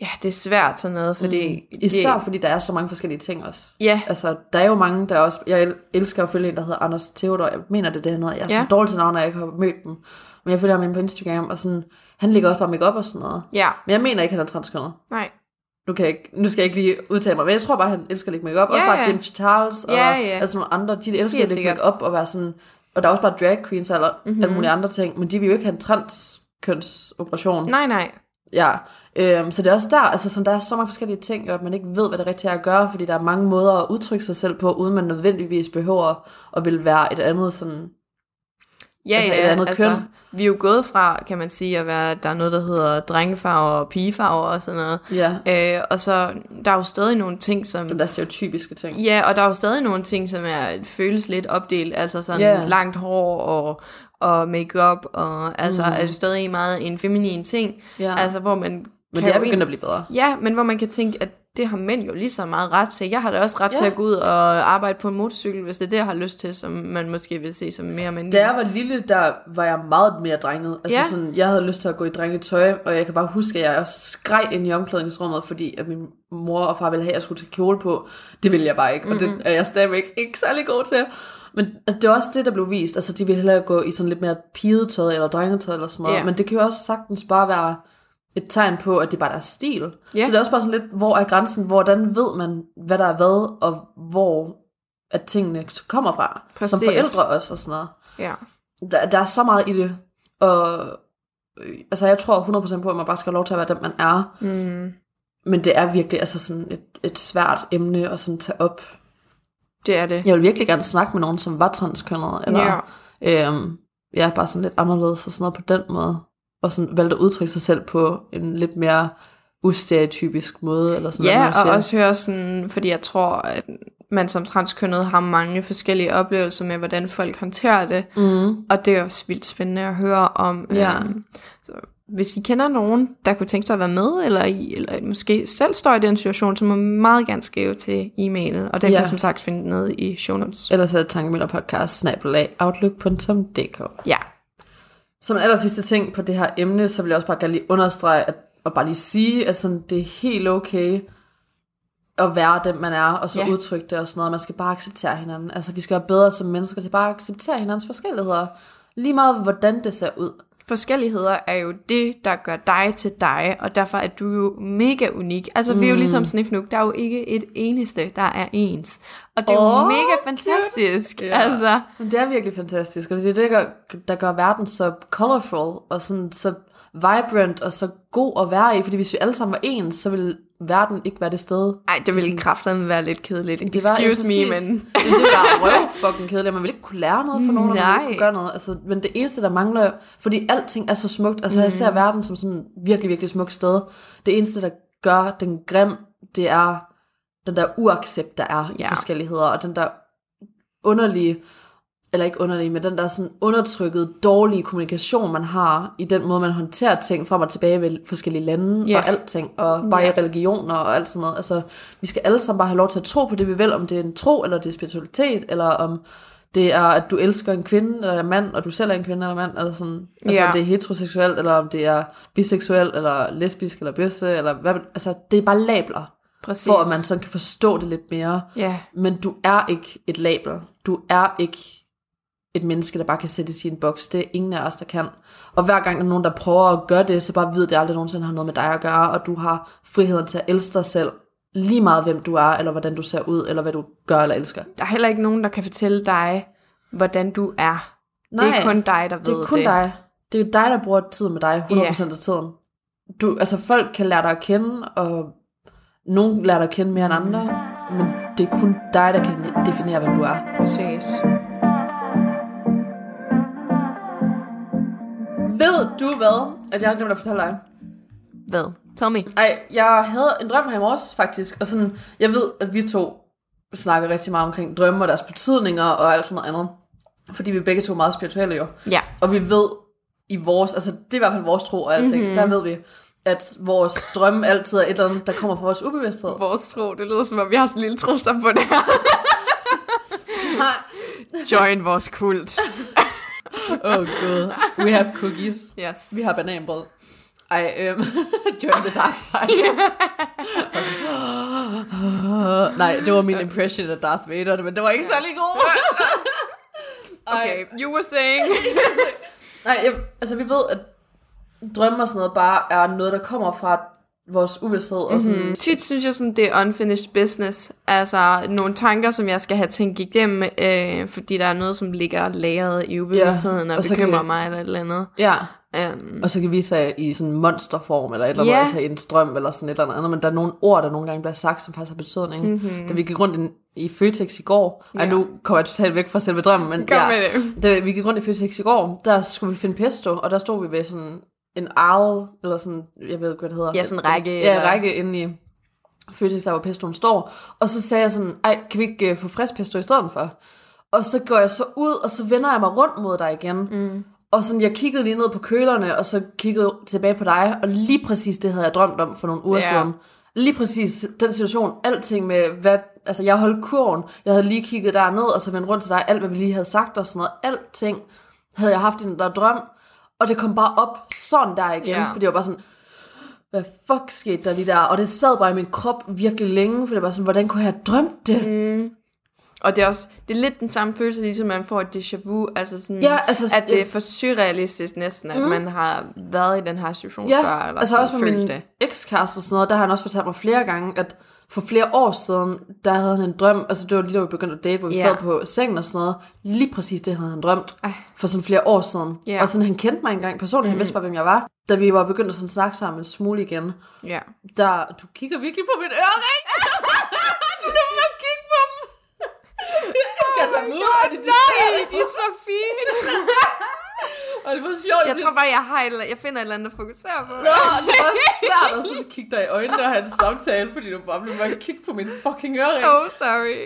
ja, det er svært sådan noget, fordi... Mm. Især det, fordi der er så mange forskellige ting også. Ja. Altså, der er jo mange, der også... Jeg el- elsker at følge en, der hedder Anders Theodor. Jeg mener, det det, han hedder. Jeg er Ja. så dårlig til navn, at jeg ikke har mødt dem. Men jeg følger ham inde på Instagram, og sådan... Han lægger også bare make og sådan noget. Ja, Men jeg mener ikke, han er transkønnet. nej. Nu, kan jeg ikke, nu skal jeg ikke lige udtale mig, men jeg tror bare, han elsker at lægge make-up. Ja, også bare. Jim Charles og Ja, ja. altså nogle andre, de elsker Helt at lægge make-up og være sådan... Og der er også bare drag queens og alle, Mhm. mm-hmm. alle mulige andre ting, men de vil jo ikke have en transkønsoperation. Nej, nej. Ja, øhm, så det er også der, altså sådan, der er så mange forskellige ting, og at man ikke ved, hvad det rigtige er at gøre, fordi der er mange måder at udtrykke sig selv på, uden man nødvendigvis behøver at vil være et andet sådan... Ja, Altså, ja, et andet altså, køn. vi er jo gået fra, kan man sige, at være, der er noget, der hedder drengefarver og pigefarver og sådan noget. Ja, Øh, og så, der er jo stadig nogle ting, som... den der stereotypiske ting. Ja, og der er jo stadig nogle ting, som er, føles lidt opdelt, altså sådan Ja. langt hår og, og makeup og altså mm. er det stadig meget en feminin ting, Ja. altså hvor man Men det er begyndt at blive bedre. Ja, men hvor man kan tænke, at det har mænd jo lige så meget ret til. Jeg har da også ret Ja. til at gå ud og arbejde på en motorcykel, hvis det er det, jeg har lyst til, som man måske vil se som mere mandligt. Da jeg var lille, der var jeg meget mere drenget. Altså Ja. sådan, jeg havde lyst til at gå i drengetøj, og jeg kan bare huske, at jeg også skreg ind i omklædningsrummet, fordi at min mor og far ville have, at jeg skulle tage kjole på. Det ville jeg bare ikke, og det er jeg stadigvæk ikke særlig god til. Men altså, det er også det, der blev vist. Altså, de ville hellere gå i sådan lidt mere pigetøj eller drengetøj eller sådan noget. Ja. Men det kan jo også sagtens bare være et tegn på, at det bare er deres stil. Ja. Så det er også bare sådan lidt, hvor er grænsen? Hvordan ved man, hvad der er hvad, og hvor at tingene kommer fra? Præcis. Som forældre også og sådan noget Ja. der, der er så meget i det, og øh, altså jeg tror 100% på, at man bare skal have lov til at være den, man er, Mm, men det er virkelig altså sådan et, et svært emne at sådan tage op. det er det. Jeg vil virkelig gerne snakke med nogen, som var transkønnet, eller Ja. øhm, ja, bare sådan lidt anderledes og sådan noget på den måde, og sådan valgte at udtrykke sig selv på en lidt mere ustereotypisk måde, eller sådan Ja, og også høre sådan, fordi jeg tror, at man som transkønnet har mange forskellige oplevelser med, hvordan folk håndterer det. Mm. Og det er også vildt spændende at høre om. Ja. øhm, så hvis I kender nogen, der kunne tænke sig at være med, eller, I, eller måske selv står i den situation, så må man meget gerne skrive til e-mailen. Og den Ja. kan som sagt finde ned i show notes. Ellers er det tankemøllerpodcast, snabelag, outlook.dk. Ja. Som en aller sidste ting på det her emne, så vil jeg også bare gerne lige understrege, at, og bare lige sige, at sådan, det er helt okay at være den, man er, og så ja. udtrykke det og sådan noget. Man skal bare acceptere hinanden. Altså, vi skal være bedre som mennesker til bare at acceptere hinandens forskelligheder. Lige meget, hvordan det ser ud. Forskelligheder er jo det, der gør dig til dig, og derfor er du jo mega unik. Altså, mm. vi er jo ligesom Snifnuk, der er jo ikke et eneste, der er ens. Og det er jo Åh, mega fantastisk. Ja. Altså, Men det er virkelig fantastisk, og det er det, der gør, der gør verden så colorful, og sådan så vibrant, og så god at være i. Fordi hvis vi alle sammen var ens, så ville verden ikke være det sted. ej, det ville kraftedeme være lidt kedeligt. Det var, Excuse ja, me, præcis. men... men det var røv fucking kedeligt, man vil ikke kunne lære noget fra nogen, og man vil Nej. ikke kunne gøre noget. Altså, men det eneste, der mangler, fordi alting er så smukt, altså jeg ser verden som sådan virkelig, virkelig smukt sted. Det eneste, der gør den grim, det er den der uaccept, der er i Ja. forskelligheder, og den der underlige, eller ikke underlige, men den der sådan undertrykkede, dårlige kommunikation, man har i den måde, man håndterer ting frem og tilbage ved forskellige lande Ja. og alting, og bare i religioner og alt sådan noget. Altså, vi skal alle sammen bare have lov til at tro på det, vi vil, om det er en tro, eller det er spiritualitet, eller om det er, at du elsker en kvinde eller en mand, og du selv er en kvinde eller mand, eller sådan, altså Ja. om det er heteroseksuelt, eller om det er biseksuel, eller lesbisk, eller bøsse, eller hvad, altså det er bare labler, Præcis. for at man sådan kan forstå det lidt mere. Ja, Men du er ikke et label. Du er ikke et menneske, der bare kan sættes i en boks. Det er ingen af os, der kan. Og hver gang der er nogen, der prøver at gøre det, så bare vid, at det aldrig nogensinde har noget med dig at gøre, og du har friheden til at elske dig selv lige meget hvem du er, eller hvordan du ser ud, eller hvad du gør eller elsker. Der er heller ikke nogen, der kan fortælle dig, hvordan du er. Nej, det er kun dig, der ved det er kun det. dig. Det er dig, der bruger tid med dig 100% af tiden. Du, altså folk kan lære dig at kende, og nogen lærer dig at kende mere end andre, men det er kun dig, der kan definere, hvem du er. Præcis. Ved du hvad, at jeg har glemt at fortælle dig? Hvad? Tell me. Ej, jeg havde en drøm her i morges, faktisk, og sådan, jeg ved, at vi to snakker rigtig meget omkring drømme og deres betydninger og alt sådan noget andet. Fordi vi begge to er meget spirituelle jo. Ja. Og vi ved i vores, altså det er i hvert fald vores tro og Mhm. mm-hmm. der ved vi, at vores drømme altid er et eller andet, der kommer fra vores ubevidsthed. Vores tro, det lyder som om, vi har sådan en lille trosam på det her. Join vores kult. Oh god. We have cookies. Yes. Vi har bananbrød. Ej, øhm, join the dark side. Nej, det var min impression af Darth Vader, men det var ikke særlig god. Okay, you were saying. Nej, jeg, altså vi ved, at drømme og sådan noget bare er noget, der kommer fra vores uvidshed. Og sådan, Mm. Tit synes jeg sådan, det er unfinished business. Altså nogle tanker, som jeg skal have tænkt igennem, øh, fordi der er noget, som ligger lagret i ubevidstheden Ja, og, og så kan bekymrer det- mig eller et eller andet. Ja, Um, og så kan vi sig i sådan monsterform, eller et eller andet, yeah. altså i en strøm, eller sådan et eller andet, men der er nogle ord, der nogle gange bliver sagt, som faktisk har betydning. Mm-hmm. Da vi gik rundt i, i Føtex i går, ej Ja. nu kommer jeg totalt væk fra selve drømmen, men Kom ja, med det. Da vi gik rundt i Føtex i går, der skulle vi finde pesto, og der stod vi ved sådan en aisle, eller sådan, jeg ved ikke, hvad det hedder. Ja, sådan en række, Ja, en række inde i Føtex, der hvor pestoen står. Og så sagde jeg sådan, ej, kan vi ikke øh, få frisk pesto i stedet for? Og så går jeg så ud, og så vender jeg mig rundt mod dig igen. Mm. Og sådan, jeg kiggede lige ned på kølerne, og så kiggede tilbage på dig, og lige præcis det havde jeg drømt om for nogle uger Ja. siden. Lige præcis den situation, alting med, hvad, altså jeg holdt kurven, jeg havde lige kigget derned, og så vendt rundt til dig, alt hvad vi lige havde sagt og sådan noget, alting havde jeg haft i den der drøm, og det kom bare op sådan der igen, Ja. fordi jeg var bare sådan, hvad fuck skete der lige der? Og det sad bare i min krop virkelig længe, for det var sådan, hvordan kunne jeg have drømt det? Mm. og det er også det er lidt den samme følelse, ligesom man får et déjà vu. Altså sådan, Ja, altså, at det er for surrealistisk næsten, at mm. man har været i den her situation Ja, før. Eller altså sådan, også med min det. ekskæreste og sådan noget, der har han også fortalt mig flere gange, at for flere år siden, der havde han en drøm, altså det var lige da vi begyndte at date, hvor vi Ja. sad på sengen og sådan noget, lige præcis det havde han drømt, Ej. for sådan flere år siden. Ja. Og sådan han kendte mig engang personligt, han vidste bare, hvem jeg var. Da vi var begyndt at sådan snakke sammen en smule igen, Ja. der, du kigger virkelig på mit øre, ikke? du må bare kigge på dem. Jeg skal tage dem ud, og Nej, de er så fine. og det var sjovt. Jeg tror bare, jeg, har et, jeg finder et eller andet at fokusere på. Nå, det var svært at sådan kigge dig i øjnene og have en samtale, fordi du bare blev bare kigge på min fucking ørering. Oh, sorry.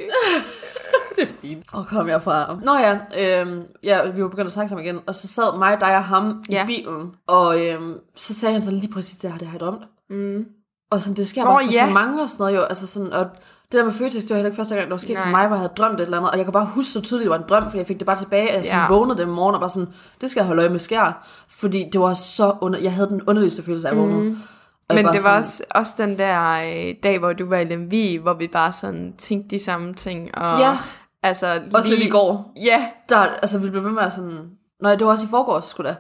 Det er fint. Og kom jeg fra... Nå ja, øhm, ja, vi var begyndt at snakke sammen igen, og så sad mig, dig og ham Ja. i bilen, og øhm, så sagde han så lige præcis, det her, det har jeg drømt. Mm. Og sådan, det sker Nå, bare for ja. så mange og sådan noget jo, altså sådan, og det der med Føtex, det var heller ikke første gang, det var sket Nej. for mig, hvor jeg havde drømt et eller andet, og jeg kan bare huske så tydeligt, det var en drøm, for jeg fik det bare tilbage, at jeg sådan Ja. vågnede den morgen, og bare sådan, det skal jeg holde øje med skær, fordi det var så under, jeg havde den underligste følelse af at vågne. Mm. Men det var også, også den der øh, dag, hvor du var i Lemvi, hvor vi bare sådan tænkte de samme ting. Og, Ja. Altså, Også lidt i går. Ja, Der, altså, vi blev ved med at sådan... Nej, det var også i forgårs, sgu da.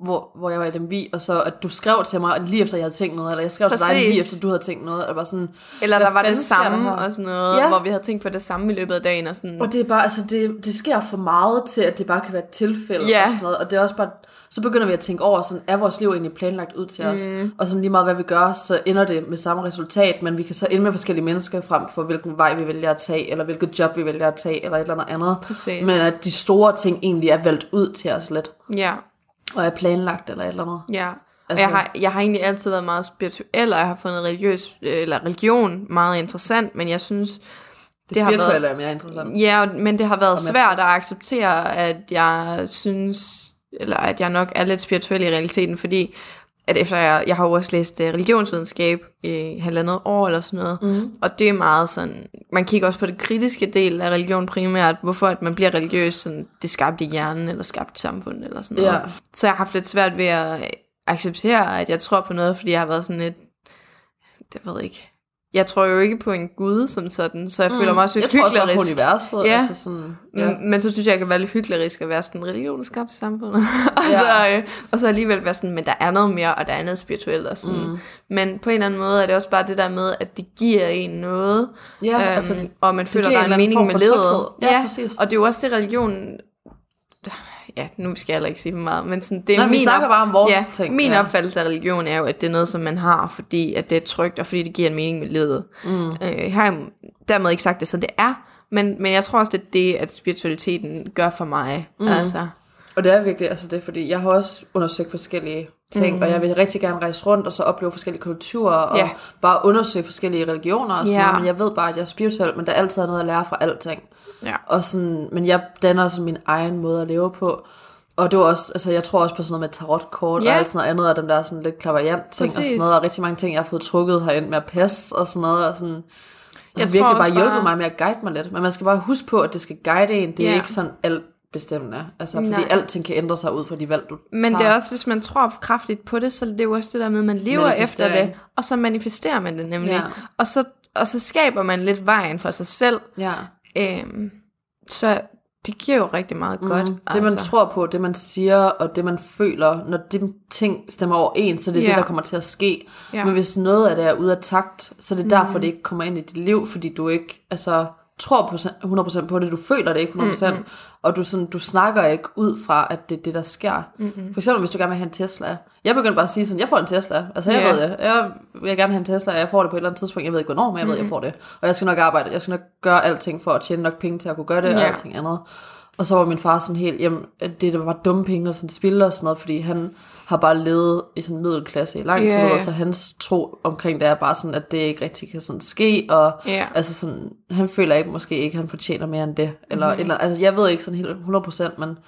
Hvor, hvor jeg var i vi, og så at du skrev til mig lige efter, jeg havde tænkt noget, eller jeg skrev til dig Præcis. lige efter, du havde tænkt noget, og var sådan... eller der var det samme og sådan noget, Ja. hvor vi havde tænkt på det samme i løbet af dagen. Og sådan, Og det er bare, altså, det, det sker for meget til, at det bare kan være et tilfælde Ja. og sådan noget, og det er også bare... Så begynder vi at tænke over, sådan, er vores liv egentlig planlagt ud til os? Mm. Og sådan lige meget, hvad vi gør, så ender det med samme resultat, men vi kan så ende med forskellige mennesker frem for, hvilken vej vi vælger at tage, eller hvilket job vi vælger at tage, eller et eller andet andet. Præcis. Men at de store ting egentlig er valgt ud til os lidt, ja, og er planlagt eller et eller andet. ja. Altså- jeg har, jeg har egentlig altid været meget spirituel, og jeg har fundet religiøs, eller religion meget interessant, men jeg synes, Det, Det har spirituelle været- er mere interessant. Ja, men det har været svært at acceptere, at jeg synes, eller at jeg nok er lidt spirituel i realiteten, fordi at efter jeg, jeg har jo også læst uh, religionsvidenskab i halvandet år eller sådan noget, mm. og det er meget sådan, man kigger også på det kritiske del af religion primært, hvorfor at man bliver religiøs, sådan, det er skabt i hjernen, eller skabt i samfundet, eller sådan noget. Ja. Så jeg har haft lidt svært ved at acceptere, at jeg tror på noget, fordi jeg har været sådan lidt, det ved ikke, jeg tror jo ikke på en gud som sådan, så jeg mm. føler mig også lidt jeg hyklerisk. Jeg tror også på universet. Ja. Altså sådan, ja. Men, men så synes jeg, jeg kan være lidt hyklerisk at være sådan religionsskabt i samfundet. og, ja. så, øh, og så alligevel være sådan, men der er noget mere, og der er noget spirituelt. Og sådan. Mm. Men på en eller anden måde er det også bare det der med, at det giver en noget. Ja, øhm, altså det, og man føler, der er en mening med livet. tryghed. Ja, præcis. Og det er jo også det religion ja, nu skal jeg heller ikke sige for meget, men sådan, det er Nej, vi min, snakker bare om vores ja, ting, Min ja. opfattelse af religion er jo, at det er noget, som man har, fordi at det er trygt, og fordi det giver en mening med livet. Mm. Øh, jeg har dermed ikke sagt det, så det er, men, men jeg tror også, det er det, at spiritualiteten gør for mig. Mm. Altså. Og det er virkelig, altså det er fordi, jeg har også undersøgt forskellige ting, mm. og jeg vil rigtig gerne rejse rundt og så opleve forskellige kulturer, og Ja. bare undersøge forskellige religioner og sådan Ja. noget, men jeg ved bare, at jeg er spirituel, men der er altid noget at lære fra alting. Ja. Og sådan, men jeg danner sådan min egen måde at leve på. Og det var også, altså jeg tror også på sådan noget med tarotkort Ja. og alt sådan noget andet, og dem der sådan lidt klaverjant ting og sådan noget, og rigtig mange ting, jeg har fået trukket herinde med at passe og sådan noget, og sådan, jeg Jeg har virkelig bare hjulpet bare- mig med at guide mig lidt. Men man skal bare huske på, at det skal guide en, det er Ja. ikke sådan alt bestemmende. Altså, fordi Nej. alting kan ændre sig ud fra de valg, du Men tager. det er også, hvis man tror kraftigt på det, så det er jo også det der med, at man lever efter det, og så manifesterer man det nemlig. Ja. Og, så, og så skaber man lidt vejen for sig selv. Ja. Øhm, så det giver jo rigtig meget godt. Mm, det man tror på, det man siger, og det man føler, når de ting stemmer overens, så det er Ja. det, der kommer til at ske. Ja. Men hvis noget af det er ude af takt, så er det derfor, det ikke kommer ind i dit liv, fordi du ikke altså, tror på 100% på det, du føler det ikke 100%, mm-hmm. og du, sådan, du snakker ikke ud fra, at det er det, der sker. Mm-hmm. For eksempel, hvis du gerne vil have en Tesla. Jeg begyndte bare at sige sådan, jeg får en Tesla. Altså, jeg Ja. ved det. Jeg vil gerne have en Tesla, og jeg får det på et eller andet tidspunkt. Jeg ved ikke, hvornår, men jeg ved, jeg får det. Og jeg skal nok arbejde. Jeg skal nok gøre alting for at tjene nok penge til at kunne gøre det, og Ja. alting andet. Og så var min far sådan helt, jamen, at det der var dumme penge og sådan spil og sådan noget, fordi han har bare levet i sådan middelklasse i lang tid, ja. og så hans tro omkring det er bare sådan, at det ikke rigtig kan sådan ske, og Ja. altså sådan, han føler ikke, måske ikke, han fortjener mere end det, eller, mm. eller altså jeg ved ikke sådan helt 100%, men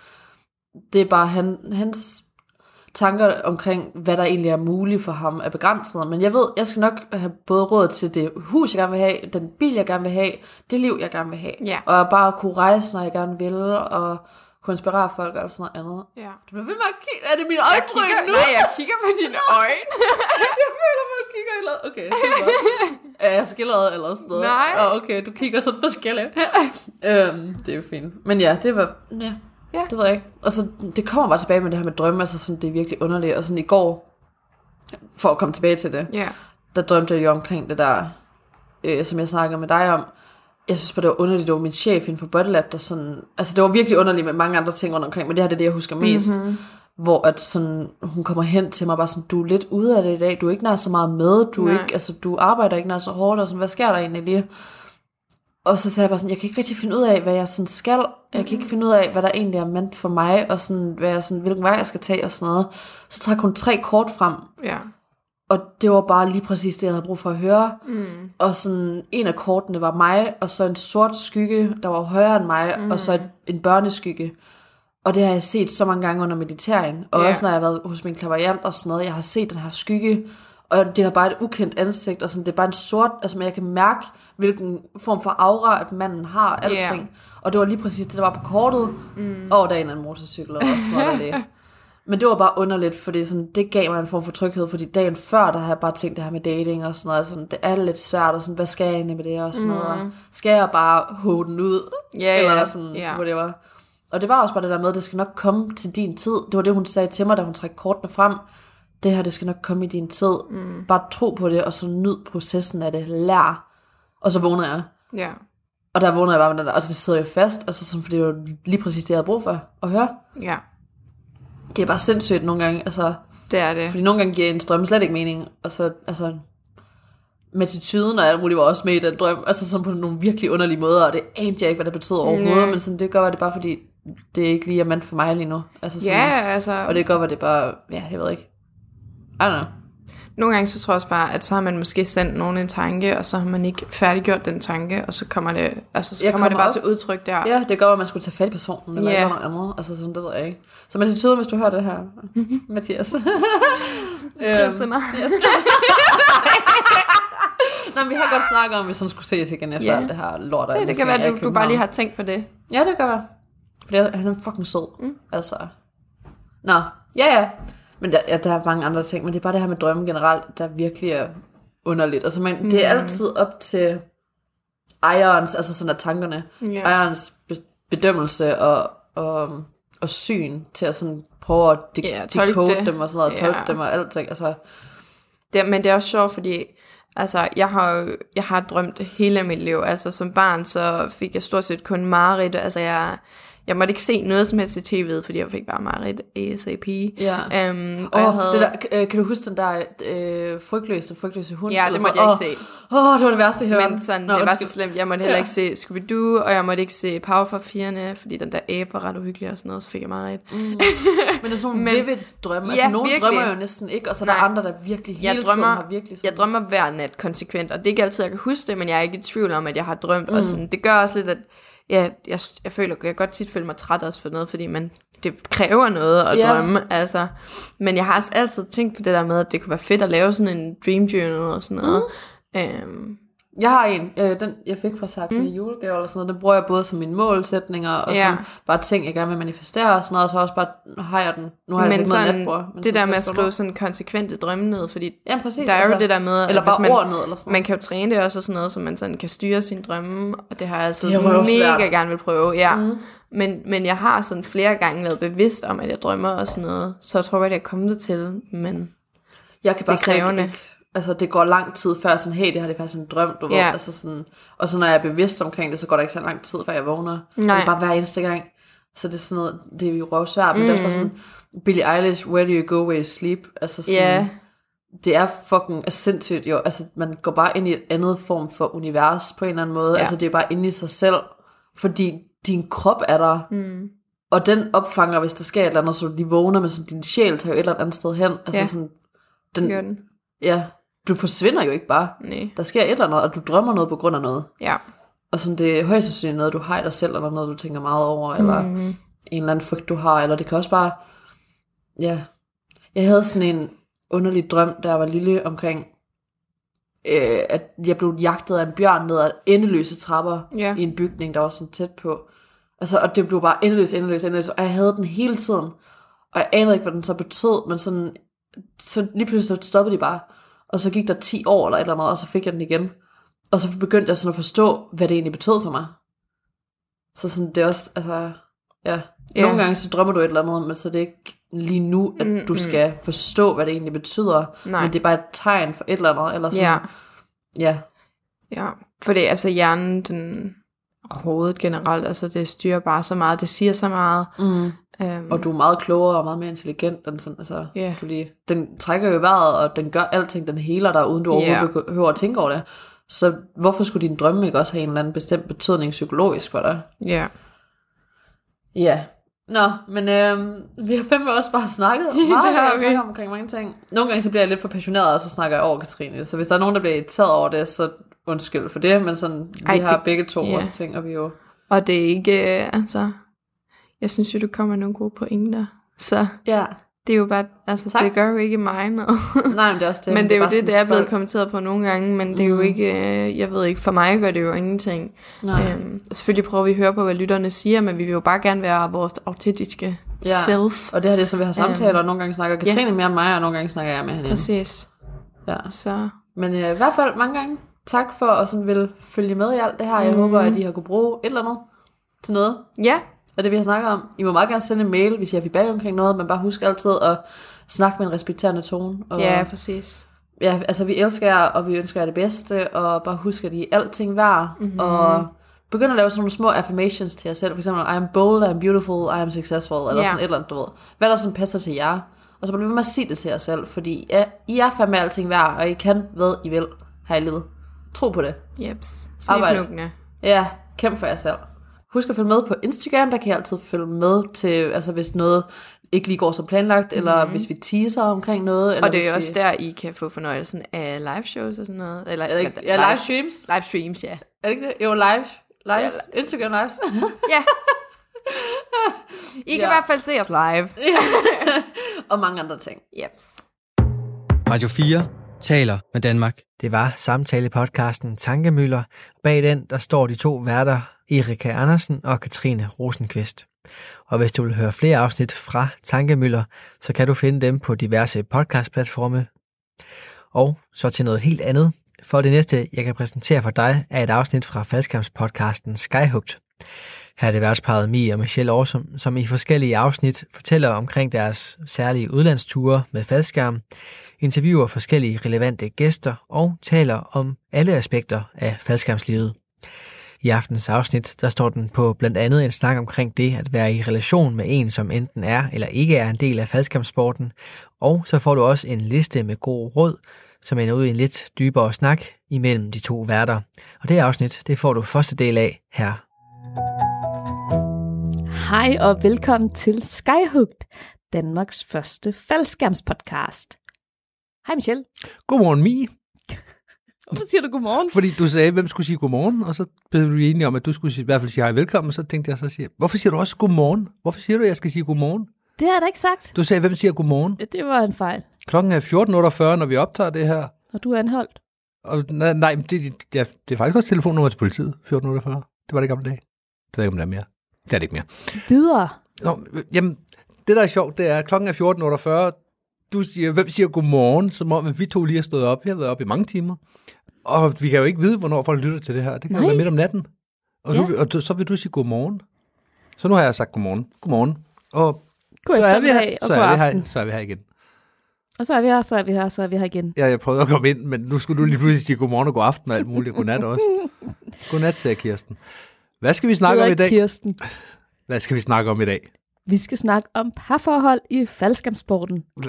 det er bare han, hans tanker omkring, hvad der egentlig er muligt for ham, er begrænset. Men jeg ved, jeg skal nok have både råd til det hus, jeg gerne vil have, den bil, jeg gerne vil have, det liv, jeg gerne vil have. Ja. Og bare kunne rejse, når jeg gerne vil, og kunne inspirere folk og sådan noget andet. Ja. Du bliver ved med at kigge. Er det mine øjenbryn nu? nej, jeg kigger på dine øjne. jeg føler, at jeg kigger eller Okay, super. er jeg skildret eller sådan noget? Nej. Oh, okay, du kigger sådan forskelligt. øhm, det er jo fint. Men ja, det var... Ja, Ja. det ved jeg ikke. Og så, det kommer bare tilbage med det her med drømme, altså sådan, det er virkelig underligt. Og sådan i går, for at komme tilbage til det, Ja. der drømte jeg jo omkring det der, øh, som jeg snakkede med dig om. Jeg synes bare, det var underligt, det var min chef inden for Bodylab, der sådan, altså det var virkelig underligt med mange andre ting rundt omkring, men det her det er det, jeg husker mest. Mm-hmm. Hvor at sådan, hun kommer hen til mig bare sådan, du er lidt ude af det i dag, du er ikke nær så meget med, du, Nej. ikke, altså, du arbejder ikke nær så hårdt, og sådan, hvad sker der egentlig lige? Og så sagde jeg bare sådan, jeg kan ikke rigtig finde ud af, hvad jeg sådan skal. Jeg kan ikke finde ud af, hvad der egentlig er ment for mig, og sådan, hvad jeg sådan, hvilken vej jeg skal tage og sådan noget. Så trak hun tre kort frem, Ja. og det var bare lige præcis det, jeg havde brug for at høre. Mm. Og sådan, en af kortene var mig, og så en sort skygge, der var højere end mig, mm. og så et, en børneskygge. Og det har jeg set så mange gange under meditering. Og Ja. også når jeg har været hos min klaverjant og sådan noget, jeg har set den her skygge, og det har bare et ukendt ansigt, og sådan, det er bare en sort, altså men jeg kan mærke, hvilken form for aura, at manden har, alting. Og det var lige præcis det, der var på kortet. Mm. Og der er en anden motorcykel og sådan noget det. Men det var bare underligt, fordi sådan, det gav mig en form for tryghed, fordi dagen før, der havde jeg bare tænkt det her med dating og sådan noget, sådan, det er lidt svært, og sådan, hvad skal jeg egentlig med det og sådan mm. noget, og skal jeg bare hode den ud, Ja, eller sådan, det var. Og det var også bare det der med, at det skal nok komme til din tid, det var det, hun sagde til mig, da hun trak kortene frem, det her, det skal nok komme i din tid, mm. bare tro på det, og så nyd processen af det, lær, og så vågnede jeg. Ja. Og der vågnede jeg bare med den der, og det sidder jo fast, altså sådan, for det var lige præcis det, jeg havde brug for at høre. Ja. Det er bare sindssygt nogle gange, altså, Det er det. fordi nogle gange giver en drøm slet ikke mening, og så, altså, attituden og alt muligt var også med i den drøm, altså sådan på nogle virkelig underlige måder, og det anede jeg ikke, hvad det betød overhovedet, Nej. men sådan, det gør, at det bare fordi, det er ikke lige er mand for mig lige nu. Altså sådan, Ja, altså, Og det gør, at det bare, ja, jeg ved ikke. I don't know. nogle gange så tror jeg også bare, at så har man måske sendt nogen en tanke, og så har man ikke færdiggjort den tanke, og så kommer det, altså, så Jeg kommer det kommer bare op. til udtryk der. Ja, det gør, at man skulle tage fat i personen, eller yeah. noget andet. Altså sådan, det ved jeg ikke. Så med attitude, hvis du hører det her, Mathias. Skriv til mig. Nå, vi har godt snakket om, at vi sådan skulle ses igen efter alt det her lort. Det, det kan være, at du, du bare lige har tænkt på det. Ja, det kan være. Fordi han er fucking sød. Mm. Altså. Nå, ja ja. Men der, ja, der er mange andre ting, men det er bare det her med drømme generelt, der virkelig er underligt. Altså, man, mm. det er altid op til ejerens, altså sådan at tankerne, Ja. ejerens be- bedømmelse og, og, og syn til at sådan prøve at de- tolke decode det. dem og sådan noget, Ja. tolke dem og alting. Altså, Det, men det er også sjovt, fordi altså, jeg har jo, jeg har drømt hele mit liv. Altså som barn, så fik jeg stort set kun mareridt. Altså jeg, jeg måtte ikke se noget som helst i tv'et, fordi jeg fik bare mareridt ASAP. Ja. Um, og jeg havde, det der, øh, kan du huske den der øh, frygtløse, frygtløse hund? Ja, det måtte sådan? jeg ikke Åh, Åh, det var det værste i hele men sådan, det var så slemt. Jeg måtte heller ikke se Scooby-Doo, og jeg måtte ikke se Powerpuff fordi den der abe var ret uhyggelig og sådan noget, så fik jeg mareridt. Men det er sådan nogle vivid drømme. Ja, altså, nogle virkelig. drømmer jo næsten ikke, og så er der Nej. andre, der virkelig hele Jeg tiden drømmer, har virkelig sådan... jeg drømmer hver nat konsekvent, og det er ikke altid, jeg kan huske det, men jeg er ikke i tvivl om, at jeg har drømt, mm. og sådan, det gør også lidt, at ja, jeg, jeg føler, jeg kan godt tit føle mig træt også for noget, fordi man, det kræver noget at Ja. drømme, altså. Men jeg har også altid tænkt på det der med, at det kunne være fedt at lave sådan en dream journal og sådan noget. Mm. Øhm, Jeg har en, øh, den jeg fik fra Saxo mm. i julegave eller sådan noget, den bruger jeg både som mine målsætninger, og Ja. sådan bare ting, jeg gerne vil manifestere og sådan noget, og så også bare har jeg den. Nu har jeg men så ikke noget sådan, natbord. Men det sådan der med at 60 skrive sådan konsekvente drømme ned, fordi Ja, præcis. der er jo det der med, Eller at bare man, ord ned, eller sådan man kan jo træne det også og sådan noget, så man sådan kan styre sine drømme, og det har jeg altid Det mega gerne vil prøve, ja. Mm. Men, men jeg har sådan flere gange været bevidst om, at jeg drømmer og sådan noget, så jeg tror godt, jeg er kommet til, men Jeg kan bare Det er krævende. ikke, altså det går lang tid før sådan, hey, det har det faktisk en drøm, du ved, Ja. altså sådan, og så når jeg er bevidst omkring det, så går der ikke så lang tid, før jeg vågner. Nej. Det er bare hver eneste gang. Så det er sådan noget, det er jo røvsvært, men mm. det er bare sådan, Billie Eilish, where do you go where you sleep? Altså sådan, ja, det er fucking er sindssygt jo, altså man går bare ind i et andet form for univers på en eller anden måde, Ja. altså det er bare inde i sig selv, fordi din krop er der, mm. og den opfanger, hvis der sker et eller andet, så du lige vågner, men sådan, din sjæl tager jo et eller andet sted hen, altså Ja. sådan, den, den. ja, du forsvinder jo ikke bare, Nej. der sker et eller andet, og du drømmer noget på grund af noget, Ja. og sådan det er højst sandsynligt noget, du har i dig selv, eller noget, du tænker meget over, eller Mhm. en eller anden frygt, du har, eller det kan også bare, ja, jeg havde sådan en underlig drøm, da jeg var lille, omkring, øh, at jeg blev jagtet af en bjørn ned ad endeløse trapper Ja. i en bygning, der var sådan tæt på. Altså, og det blev bare endeløs, endeløs, endeløs, og jeg havde den hele tiden, og jeg anede ikke, hvad den så betød, men sådan, så lige pludselig så stoppede de bare, og så gik der 10 år eller et eller andet, og så fik jeg den igen. Og så begyndte jeg sådan at forstå, hvad det egentlig betød for mig. Så sådan, det er også, altså, ja. Ja. ja. Nogle gange så drømmer du et eller andet, men så er det ikke lige nu, at Mm, du skal forstå, hvad det egentlig betyder. Nej. Men det er bare et tegn for et eller andet, eller sådan. Ja. ja. Ja, for det altså hjernen, den hovedet generelt, altså det styrer bare så meget, det siger så meget. Mm. Um, Og du er meget klogere og meget mere intelligent end sådan, altså, Ja. du lige, den trækker jo vejret, og den gør alting, den heler dig, uden du overhovedet Ja. behøver at tænke over det. Så hvorfor skulle din drømme ikke også have en eller anden bestemt betydning psykologisk for dig? Ja, Ja. Nå, men øhm, vi har fandme også bare snakket meget Det har vi. snakket omkring mange ting. Nogle gange så bliver jeg lidt for passioneret, og så snakker jeg over Katrine. Så hvis der er nogen, der bliver irriteret over det, så undskyld for det, men sådan, vi Ej, har det- begge to ja. vores ting, og vi jo... og det er ikke, øh, altså, jeg synes jo, du kommer nogle gode pointer, så Ja. det er jo bare, altså Tak. det gør jo ikke mig noget. Nej, men det er også det. men det er jo det, det er blevet folk- kommenteret på nogle gange, men det er jo Mm. ikke, øh, jeg ved ikke, for mig gør det jo ingenting. Nej. Øhm, selvfølgelig prøver vi at høre på, hvad lytterne siger, men vi vil jo bare gerne være vores autentiske Ja. self. Og det her det er, som vi har samtaler, og nogle gange snakker. Katrine mere end mig, og nogle gange snakker jeg med hende. Præcis. Ja. Så Men øh, i hvert fald mange gange tak for at sådan vil følge med i alt det her. Jeg Mhm. håber, at I har kunne bruge et eller andet til noget ja, af det, vi har snakket om. I må meget gerne sende en mail, hvis I har feedback omkring noget, men bare husk altid at snakke med en respekterende tone. Og, ja, præcis. ja, altså vi elsker jer, og vi ønsker jer det bedste, og bare husk, at I er alting værd, Mhm. mm-hmm. og begynd at lave sådan nogle små affirmations til jer selv. For eksempel, I am bold, I am beautiful, I am successful, eller Ja. sådan et eller andet, du ved. Hvad der sådan passer til jer. Og så bliver ved med at sige det til jer selv, fordi ja, I er fandme alting værd, og I kan, hvad I vil her i livet. Tro på det. Jeps. Snifnukkende. Ja, kæmp for jer selv. Husk at følge med på Instagram, der kan I altid følge med til, altså hvis noget ikke lige går som planlagt, mm-hmm. eller hvis vi teaser omkring noget. Eller Og det er også vi... der, I kan få fornøjelsen af live shows og sådan noget. Eller, Er det ikke, ja, live streams. Live streams, ja. Er det ikke det? Jo, live. Live. Ja, Instagram lives. Ja. I kan Ja. i hvert fald se os live. og mange andre ting. Jeps. Radio 4 taler med Danmark. Det var samtale-podcasten Tankemøller. Bag den, der står de to værter, Erika Andersen og Katrine Rosenqvist. Og hvis du vil høre flere afsnit fra Tankemøller, så kan du finde dem på diverse podcastplatforme. Og så til noget helt andet. For det næste, jeg kan præsentere for dig, er et afsnit fra faldskærmspodcasten Skyhugt. Her er det værtsparet Mie og Michelle Årsum, som i forskellige afsnit fortæller omkring deres særlige udlandsture med faldskærm, interviewer forskellige relevante gæster og taler om alle aspekter af faldskærmslivet. I aftens afsnit, der står den på blandt andet en snak omkring det at være i relation med en, som enten er eller ikke er en del af faldskærmsporten, og så får du også en liste med god råd, som ender ud i en lidt dybere snak imellem de to værter. Og det afsnit, det får du første del af her. Hej og velkommen til Skyhugt, Danmarks første faldskærmspodcast. Hej Michelle. Godmorgen, Mie. Hvorfor siger du godmorgen? Fordi du sagde, hvem skulle sige godmorgen, og så blev vi enige om, at du skulle sige, i hvert fald sige hej velkommen, og så tænkte jeg så sige, hvorfor siger du også godmorgen? Hvorfor siger du, at jeg skal sige godmorgen? Det har jeg da ikke sagt. Du sagde, hvem siger godmorgen? Ja, det var en fejl. Klokken er 14.48, når vi optager det her. Og du er anholdt. Og, nej, nej det, ja, det er faktisk også telefonnummer til politiet, 14.48. Det var det gamle dag. Det ved ikke, om det er mere. Det er det ikke mere. Videre. Nå, jamen, det der er sjovt, det er, at klokken er 14.48. Du siger, hvem siger godmorgen, som om vi to lige har stået op. Jeg har været op i mange timer. Og vi kan jo ikke vide, hvornår folk lytter til det her. Det kan Nej. jo være midt om natten. Og, Ja. du, og du, så vil du sige godmorgen. Så nu har jeg sagt godmorgen. Godmorgen. Og God så er, vi her, så, er vi her, så er vi her igen. Og så er vi her, så er vi her, så er vi her igen. Ja, jeg prøvede at komme ind, men nu skulle du lige pludselig sige godmorgen og god aften og alt muligt. Godnat også. Godnat, sagde Kirsten. Hvad skal vi snakke om i dag? Kirsten. Hvad skal vi snakke om i dag? Vi skal snakke om parforhold i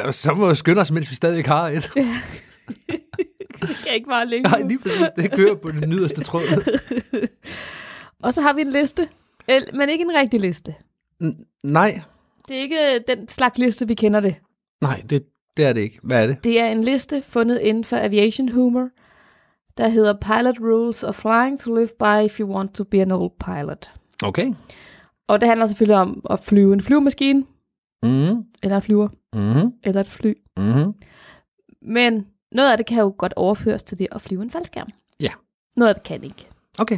os så må vi skynde os, mens vi stadig har et. Det kan ikke bare længe Nej, lige præcis. Det kører på den yderste tråd. Og så har vi en liste, men ikke en rigtig liste. N- nej, Det er ikke øh, den slags liste, vi kender det. nej, det, det er det ikke. Hvad er det? Det er en liste fundet inden for aviation humor, der hedder Pilot Rules of Flying to Live By If You Want to Be an Old Pilot. Okay. Og det handler selvfølgelig om at flyve en flyvemaskine, Mm, eller en flyver, mm, eller et fly. mm. Men noget af det kan jo godt overføres til det at flyve en faldskærm. Ja. Noget af det kan ikke. Okay.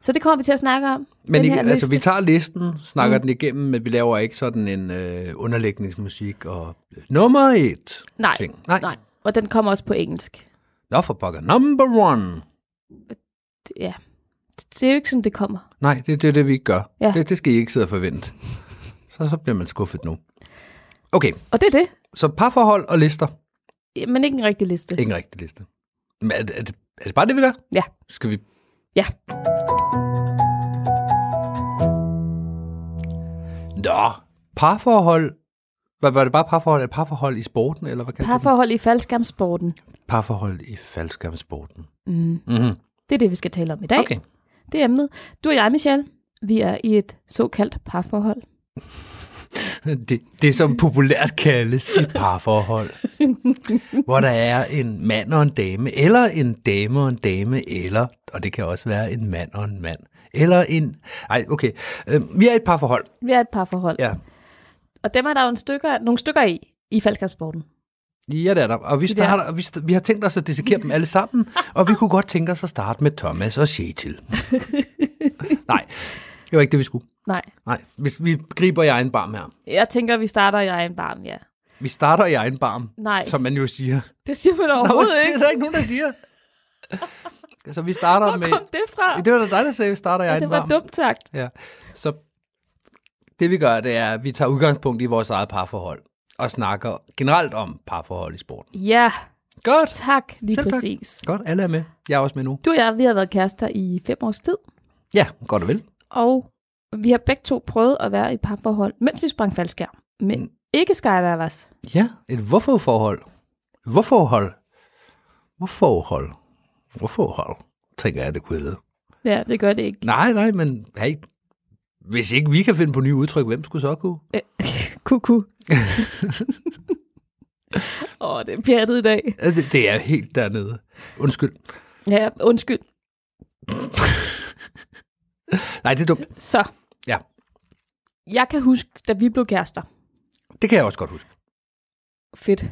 Så det kommer vi til at snakke om. Men ikke, altså, vi tager listen, snakker Mm. den igennem, men vi laver ikke sådan en øh, underlægningsmusik og øh, nummer et Nej, ting. Nej. nej. Og den kommer også på engelsk. Nå for pokker. Number one. Ja. Det er jo ikke sådan, det kommer. Nej, det, det er det, vi ikke gør. Ja. Det, det skal I ikke sidde og forvente. Så, så bliver man skuffet nu. Okay, Og det er det. så parforhold og lister. Men ikke en rigtig liste. Ikke en rigtig liste. Men er, det- er, det, er det bare det, vi gør? Ja. Skal vi... Ja. Nå, parforhold... Var, var det bare parforhold? Er det parforhold i sporten, eller hvad kan Parforhold i faldskærmsporten. Parforhold i faldskærmsporten. Mm. Mm-hmm. Det er det, vi skal tale om i dag. Okay. Det er emnet. Du og jeg, Michelle, vi er i et såkaldt parforhold. Det, det som populært kaldes et parforhold. hvor der er en mand og en dame, eller en dame og en dame, eller, og det kan også være en mand og en mand, eller en... Ej, okay. Øh, vi er et parforhold. Vi er et parforhold. Ja. Og dem er der jo en stykker, nogle stykker i, i faldskærmsporten. Ja, det er der. Og vi, er- starter, og vi, vi har tænkt os at dissekere dem alle sammen, og vi kunne godt tænke os at starte med Thomas og Shetil. Nej, det var ikke det, vi skulle. Nej, Nej, hvis vi griber i egen barm her. jeg tænker, vi starter i egen barm, ja. Vi starter i egen barm, Nej, som man jo siger. det siger man Nå, overhovedet det ikke. er der ikke nogen, der siger. Så vi starter Hvor med... kom det fra? Det var da dig, der sagde, at vi starter i Ja, egen det var barm. dumt sagt. Ja. Så det vi gør, det er, at vi tager udgangspunkt i vores eget parforhold og snakker generelt om parforhold i sporten. Ja, Godt. tak, lige Selv tak. præcis. Godt, alle er med. Jeg er også med nu. Du og jeg, vi har været kærester i fem års tid, Ja, godt og vel. og vi har begge to prøvet at være i parforhold, mens vi sprang faldskærm. Men Mm. ikke skydivers. Ja, et hvorfor-forhold. Hvorforhold. Hvorforhold. Hvorforhold, tænker jeg, det kunne hedde. Ja, det gør det ikke. Nej, nej, men hey, hvis ikke vi kan finde på nye udtryk, hvem skulle så kunne? Kuku. Åh, oh, det er pjattet i dag. Det, det er helt dernede. Undskyld. Ja, undskyld. Nej, det er dumt. Så. Ja. Jeg kan huske, da vi blev kærester. Det kan jeg også godt huske. Fedt.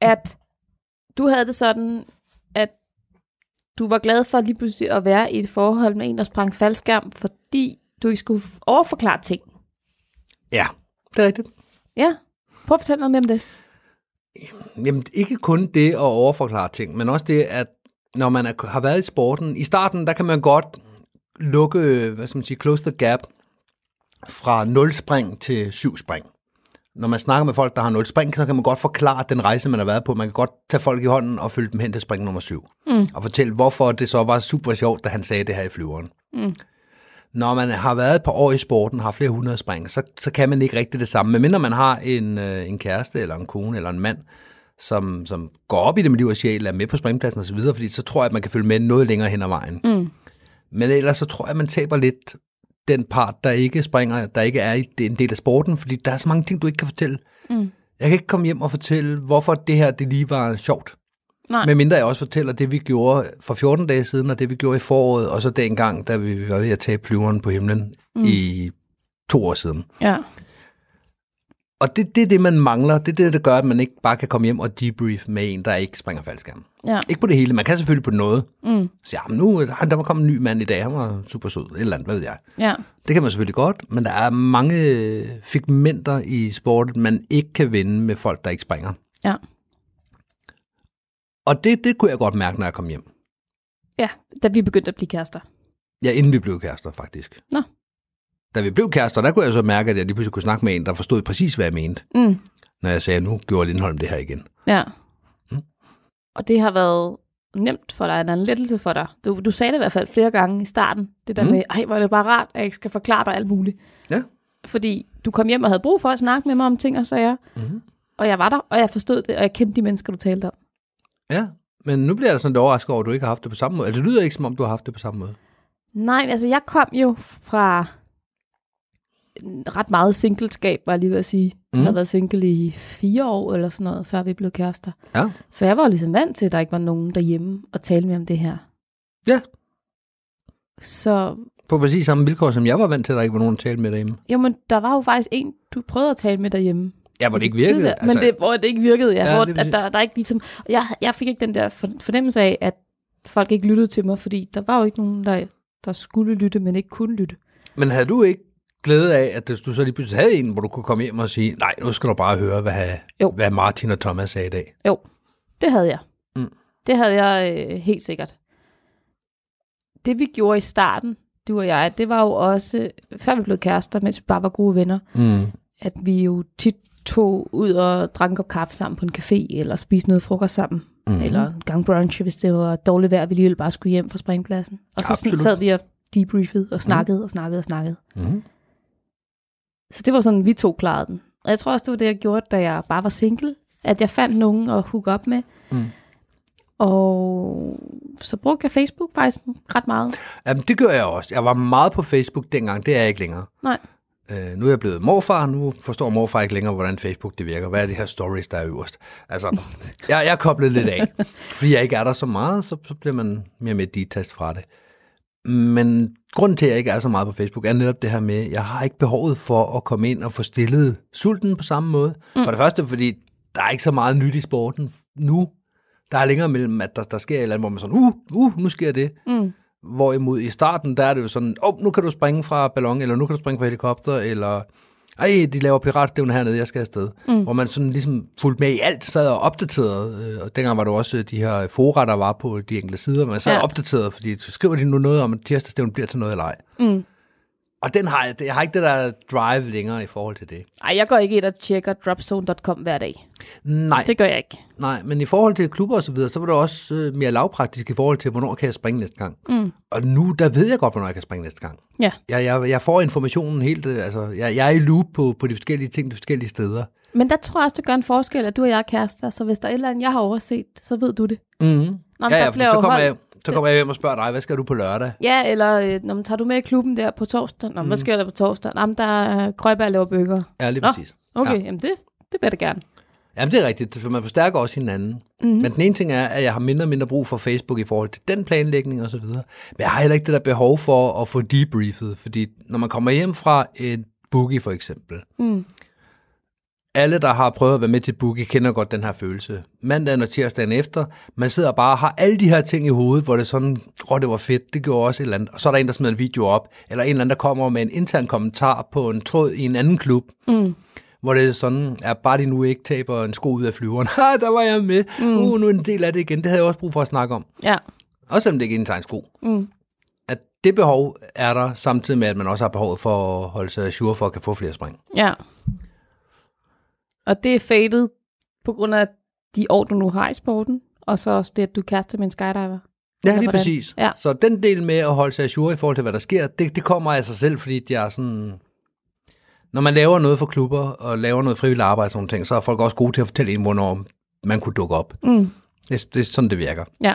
At du havde det sådan, at du var glad for lige pludselig at være i et forhold med en, der sprang faldskærm, fordi du ikke skulle overforklare ting. Ja, det er rigtigt. Ja. Prøv at fortælle noget mere om det. Jamen, ikke kun det at overforklare ting, men også det, at når man er, har været i sporten, i starten, der kan man godt lukke, hvad skal man sige, close the gap fra 0 spring til 7 spring. Når man snakker med folk, der har 0 spring, så kan man godt forklare den rejse, man har været på. Man kan godt tage folk i hånden og følge dem hen til spring nummer 7. Mm. Og fortælle, hvorfor det så var super sjovt, da han sagde det her i flyveren. Mm. Når man har været et par år i sporten, har flere hundrede spring, så, så kan man ikke rigtig det samme. Men mindre man har en, øh, en kæreste, eller en kone, eller en mand, som, som går op i det med liv og sjæl, er med på springpladsen osv., fordi så tror jeg, at man kan følge med noget længere hen ad vejen. Mm. Men ellers så tror jeg, at man taber lidt den part, der ikke springer, der ikke er en del af sporten, fordi der er så mange ting, du ikke kan fortælle. Mm. Jeg kan ikke komme hjem og fortælle, hvorfor det her det lige var sjovt. Nej. Men mindre jeg også fortæller det, vi gjorde for 14 dage siden, og det, vi gjorde i foråret, og så den gang, da vi var ved at tage flyveren på himlen mm. i to år siden. Ja. Og det, det er det, man mangler. Det er det, der gør, at man ikke bare kan komme hjem og debrief med en, der ikke springer faldskærm. Ja. Ikke på det hele. Man kan selvfølgelig på noget. Mm. Så ja, men nu der var kommet en ny mand i dag. Han var super sød. Et eller andet, hvad ved jeg. Ja. Det kan man selvfølgelig godt, men der er mange figmenter i sporten, man ikke kan vinde med folk, der ikke springer. Ja. Og det, det kunne jeg godt mærke, når jeg kom hjem. Ja, da vi begyndte at blive kærester. Ja, inden vi blev kærester, faktisk. Nå da vi blev kærester, der kunne jeg så mærke, at jeg lige pludselig kunne snakke med en, der forstod præcis, hvad jeg mente. Mm. Når jeg sagde, nu gjorde Lindholm det her igen. Ja. Mm. Og det har været nemt for dig, en lettelse for dig. Du, du sagde det i hvert fald flere gange i starten. Det der mm. med, ej, hvor er det bare rart, at jeg ikke skal forklare dig alt muligt. Ja. Fordi du kom hjem og havde brug for at snakke med mig om ting og sager. Mm. Og jeg var der, og jeg forstod det, og jeg kendte de mennesker, du talte om. Ja, men nu bliver jeg sådan lidt overrasket over, at du ikke har haft det på samme måde. Eller det lyder ikke, som om du har haft det på samme måde. Nej, altså jeg kom jo fra ret meget singleskab, var jeg lige ved at sige. Mm. Jeg havde været single i fire år eller sådan noget, før vi blev kærester. Ja. Så jeg var jo ligesom vant til, at der ikke var nogen derhjemme og tale med om det her. Ja. Så... På præcis samme vilkår, som jeg var vant til, at der ikke var nogen at tale med derhjemme. Jo, men der var jo faktisk en, du prøvede at tale med derhjemme. Ja, hvor det ikke virkede. Altså... Men det, hvor det ikke virkede, ja. ja hvor, det, at der, der ikke ligesom... Jeg, jeg fik ikke den der fornemmelse af, at folk ikke lyttede til mig, fordi der var jo ikke nogen, der, der skulle lytte, men ikke kunne lytte. Men havde du ikke glæde af, at du så lige pludselig havde en, hvor du kunne komme hjem og sige, nej, nu skal du bare høre, hvad, jo. hvad Martin og Thomas sagde i dag. Jo, det havde jeg. Mm. Det havde jeg øh, helt sikkert. Det vi gjorde i starten, du og jeg, det var jo også, før vi blev kærester, mens vi bare var gode venner, mm. at vi jo tit tog ud og drak en kop kaffe sammen på en café, eller spiste noget frokost sammen. Mm. Eller en gang brunch, hvis det var dårligt vejr, vi lige bare skulle hjem fra springpladsen. Og så sådan sad vi og debriefede og snakkede mm. og snakkede og snakkede. Mm. Så det var sådan, vi to klarede den. Og jeg tror også, det var det, jeg gjorde, da jeg bare var single. At jeg fandt nogen at hook op med. Mm. Og så brugte jeg Facebook faktisk ret meget. Jamen, det gør jeg også. Jeg var meget på Facebook dengang. Det er jeg ikke længere. Nej. Øh, nu er jeg blevet morfar. Nu forstår morfar ikke længere, hvordan Facebook det virker. Hvad er de her stories, der er øverst? Altså, jeg, jeg er koblet lidt af. Fordi jeg ikke er der så meget, så, så bliver man mere mere detached fra det. Men grunden til, at jeg ikke er så meget på Facebook, er netop det her med, at jeg har ikke behovet for at komme ind og få stillet sulten på samme måde. Mm. For det første, fordi der er ikke så meget nyt i sporten nu. Der er længere mellem, at der, der sker et eller andet, hvor man sådan, uh, uh, nu sker det. Mm. Hvorimod i starten, der er det jo sådan, åh, oh, nu kan du springe fra ballon, eller nu kan du springe fra helikopter, eller ej, de laver piratstævne hernede, jeg skal afsted. Mm. Hvor man sådan ligesom fulgte med i alt, sad og opdateret. Øh, og dengang var der også de her fora, der var på de enkelte sider, man sad ja. opdateret, fordi så skriver de nu noget om, at tirsdagsstævnen bliver til noget eller ej. Mm. Og den har jeg, jeg har ikke det der drive længere i forhold til det. Nej, jeg går ikke ind og tjekker dropzone.com hver dag. Nej. Det gør jeg ikke. Nej, men i forhold til klubber og så videre, så var det også øh, mere lavpraktisk i forhold til, hvornår kan jeg springe næste gang. Mm. Og nu, der ved jeg godt, hvornår jeg kan springe næste gang. Ja. Jeg, jeg, jeg får informationen helt, øh, altså, jeg, jeg er i loop på, på de forskellige ting, de forskellige steder. Men der tror jeg også, det gør en forskel, at du og jeg er kærester, så hvis der er et eller andet, jeg har overset, så ved du det. Mm. Nå, ja, ja, så kommer jeg, så kommer jeg hjem og spørger dig, hvad skal du på lørdag? Ja, eller øh, når man tager du med i klubben der på torsdag? Nå, mm. hvad sker der på torsdag? Nå, der er Krøjberg laver bøger. Ja, lige Nå, præcis. Okay, ja. jamen det, det vil jeg gerne. Jamen, det er rigtigt, for man forstærker også hinanden. Mm. Men den ene ting er, at jeg har mindre og mindre brug for Facebook i forhold til den planlægning og så videre. Men jeg har heller ikke det der behov for at få debriefet, fordi når man kommer hjem fra et boogie for eksempel, mm alle, der har prøvet at være med til Boogie, kender godt den her følelse. Mandagen og tirsdagen efter, man sidder bare og har alle de her ting i hovedet, hvor det er sådan, åh, oh, det var fedt, det gjorde også et eller andet. Og så er der en, der smider en video op, eller en eller anden, der kommer med en intern kommentar på en tråd i en anden klub, mm. hvor det er sådan, at bare de nu ikke taber en sko ud af flyveren. Ha, der var jeg med. Mm. Uh, nu er en del af det igen. Det havde jeg også brug for at snakke om. Ja. Også selvom det ikke er en sko. Mm. At det behov er der, samtidig med, at man også har behov for at holde sig sure for at kan få flere spring. Ja. Og det er fadet på grund af de år, du nu har i sporten, og så også det, at du er kæreste med en skydiver. Ja, lige hvordan? præcis. Ja. Så den del med at holde sig sure i forhold til, hvad der sker, det, det kommer af sig selv, fordi det er sådan... Når man laver noget for klubber, og laver noget frivilligt arbejde og sådan ting, så er folk også gode til at fortælle en, hvornår man kunne dukke op. Mm. Det, det er sådan, det virker. Ja.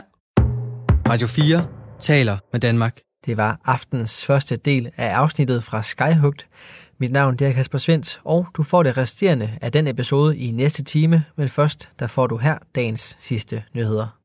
Radio 4 taler med Danmark. Det var aftens første del af afsnittet fra Skyhugt. Mit navn det er Kasper Svendt, og du får det resterende af den episode i næste time, men først der får du her dagens sidste nyheder.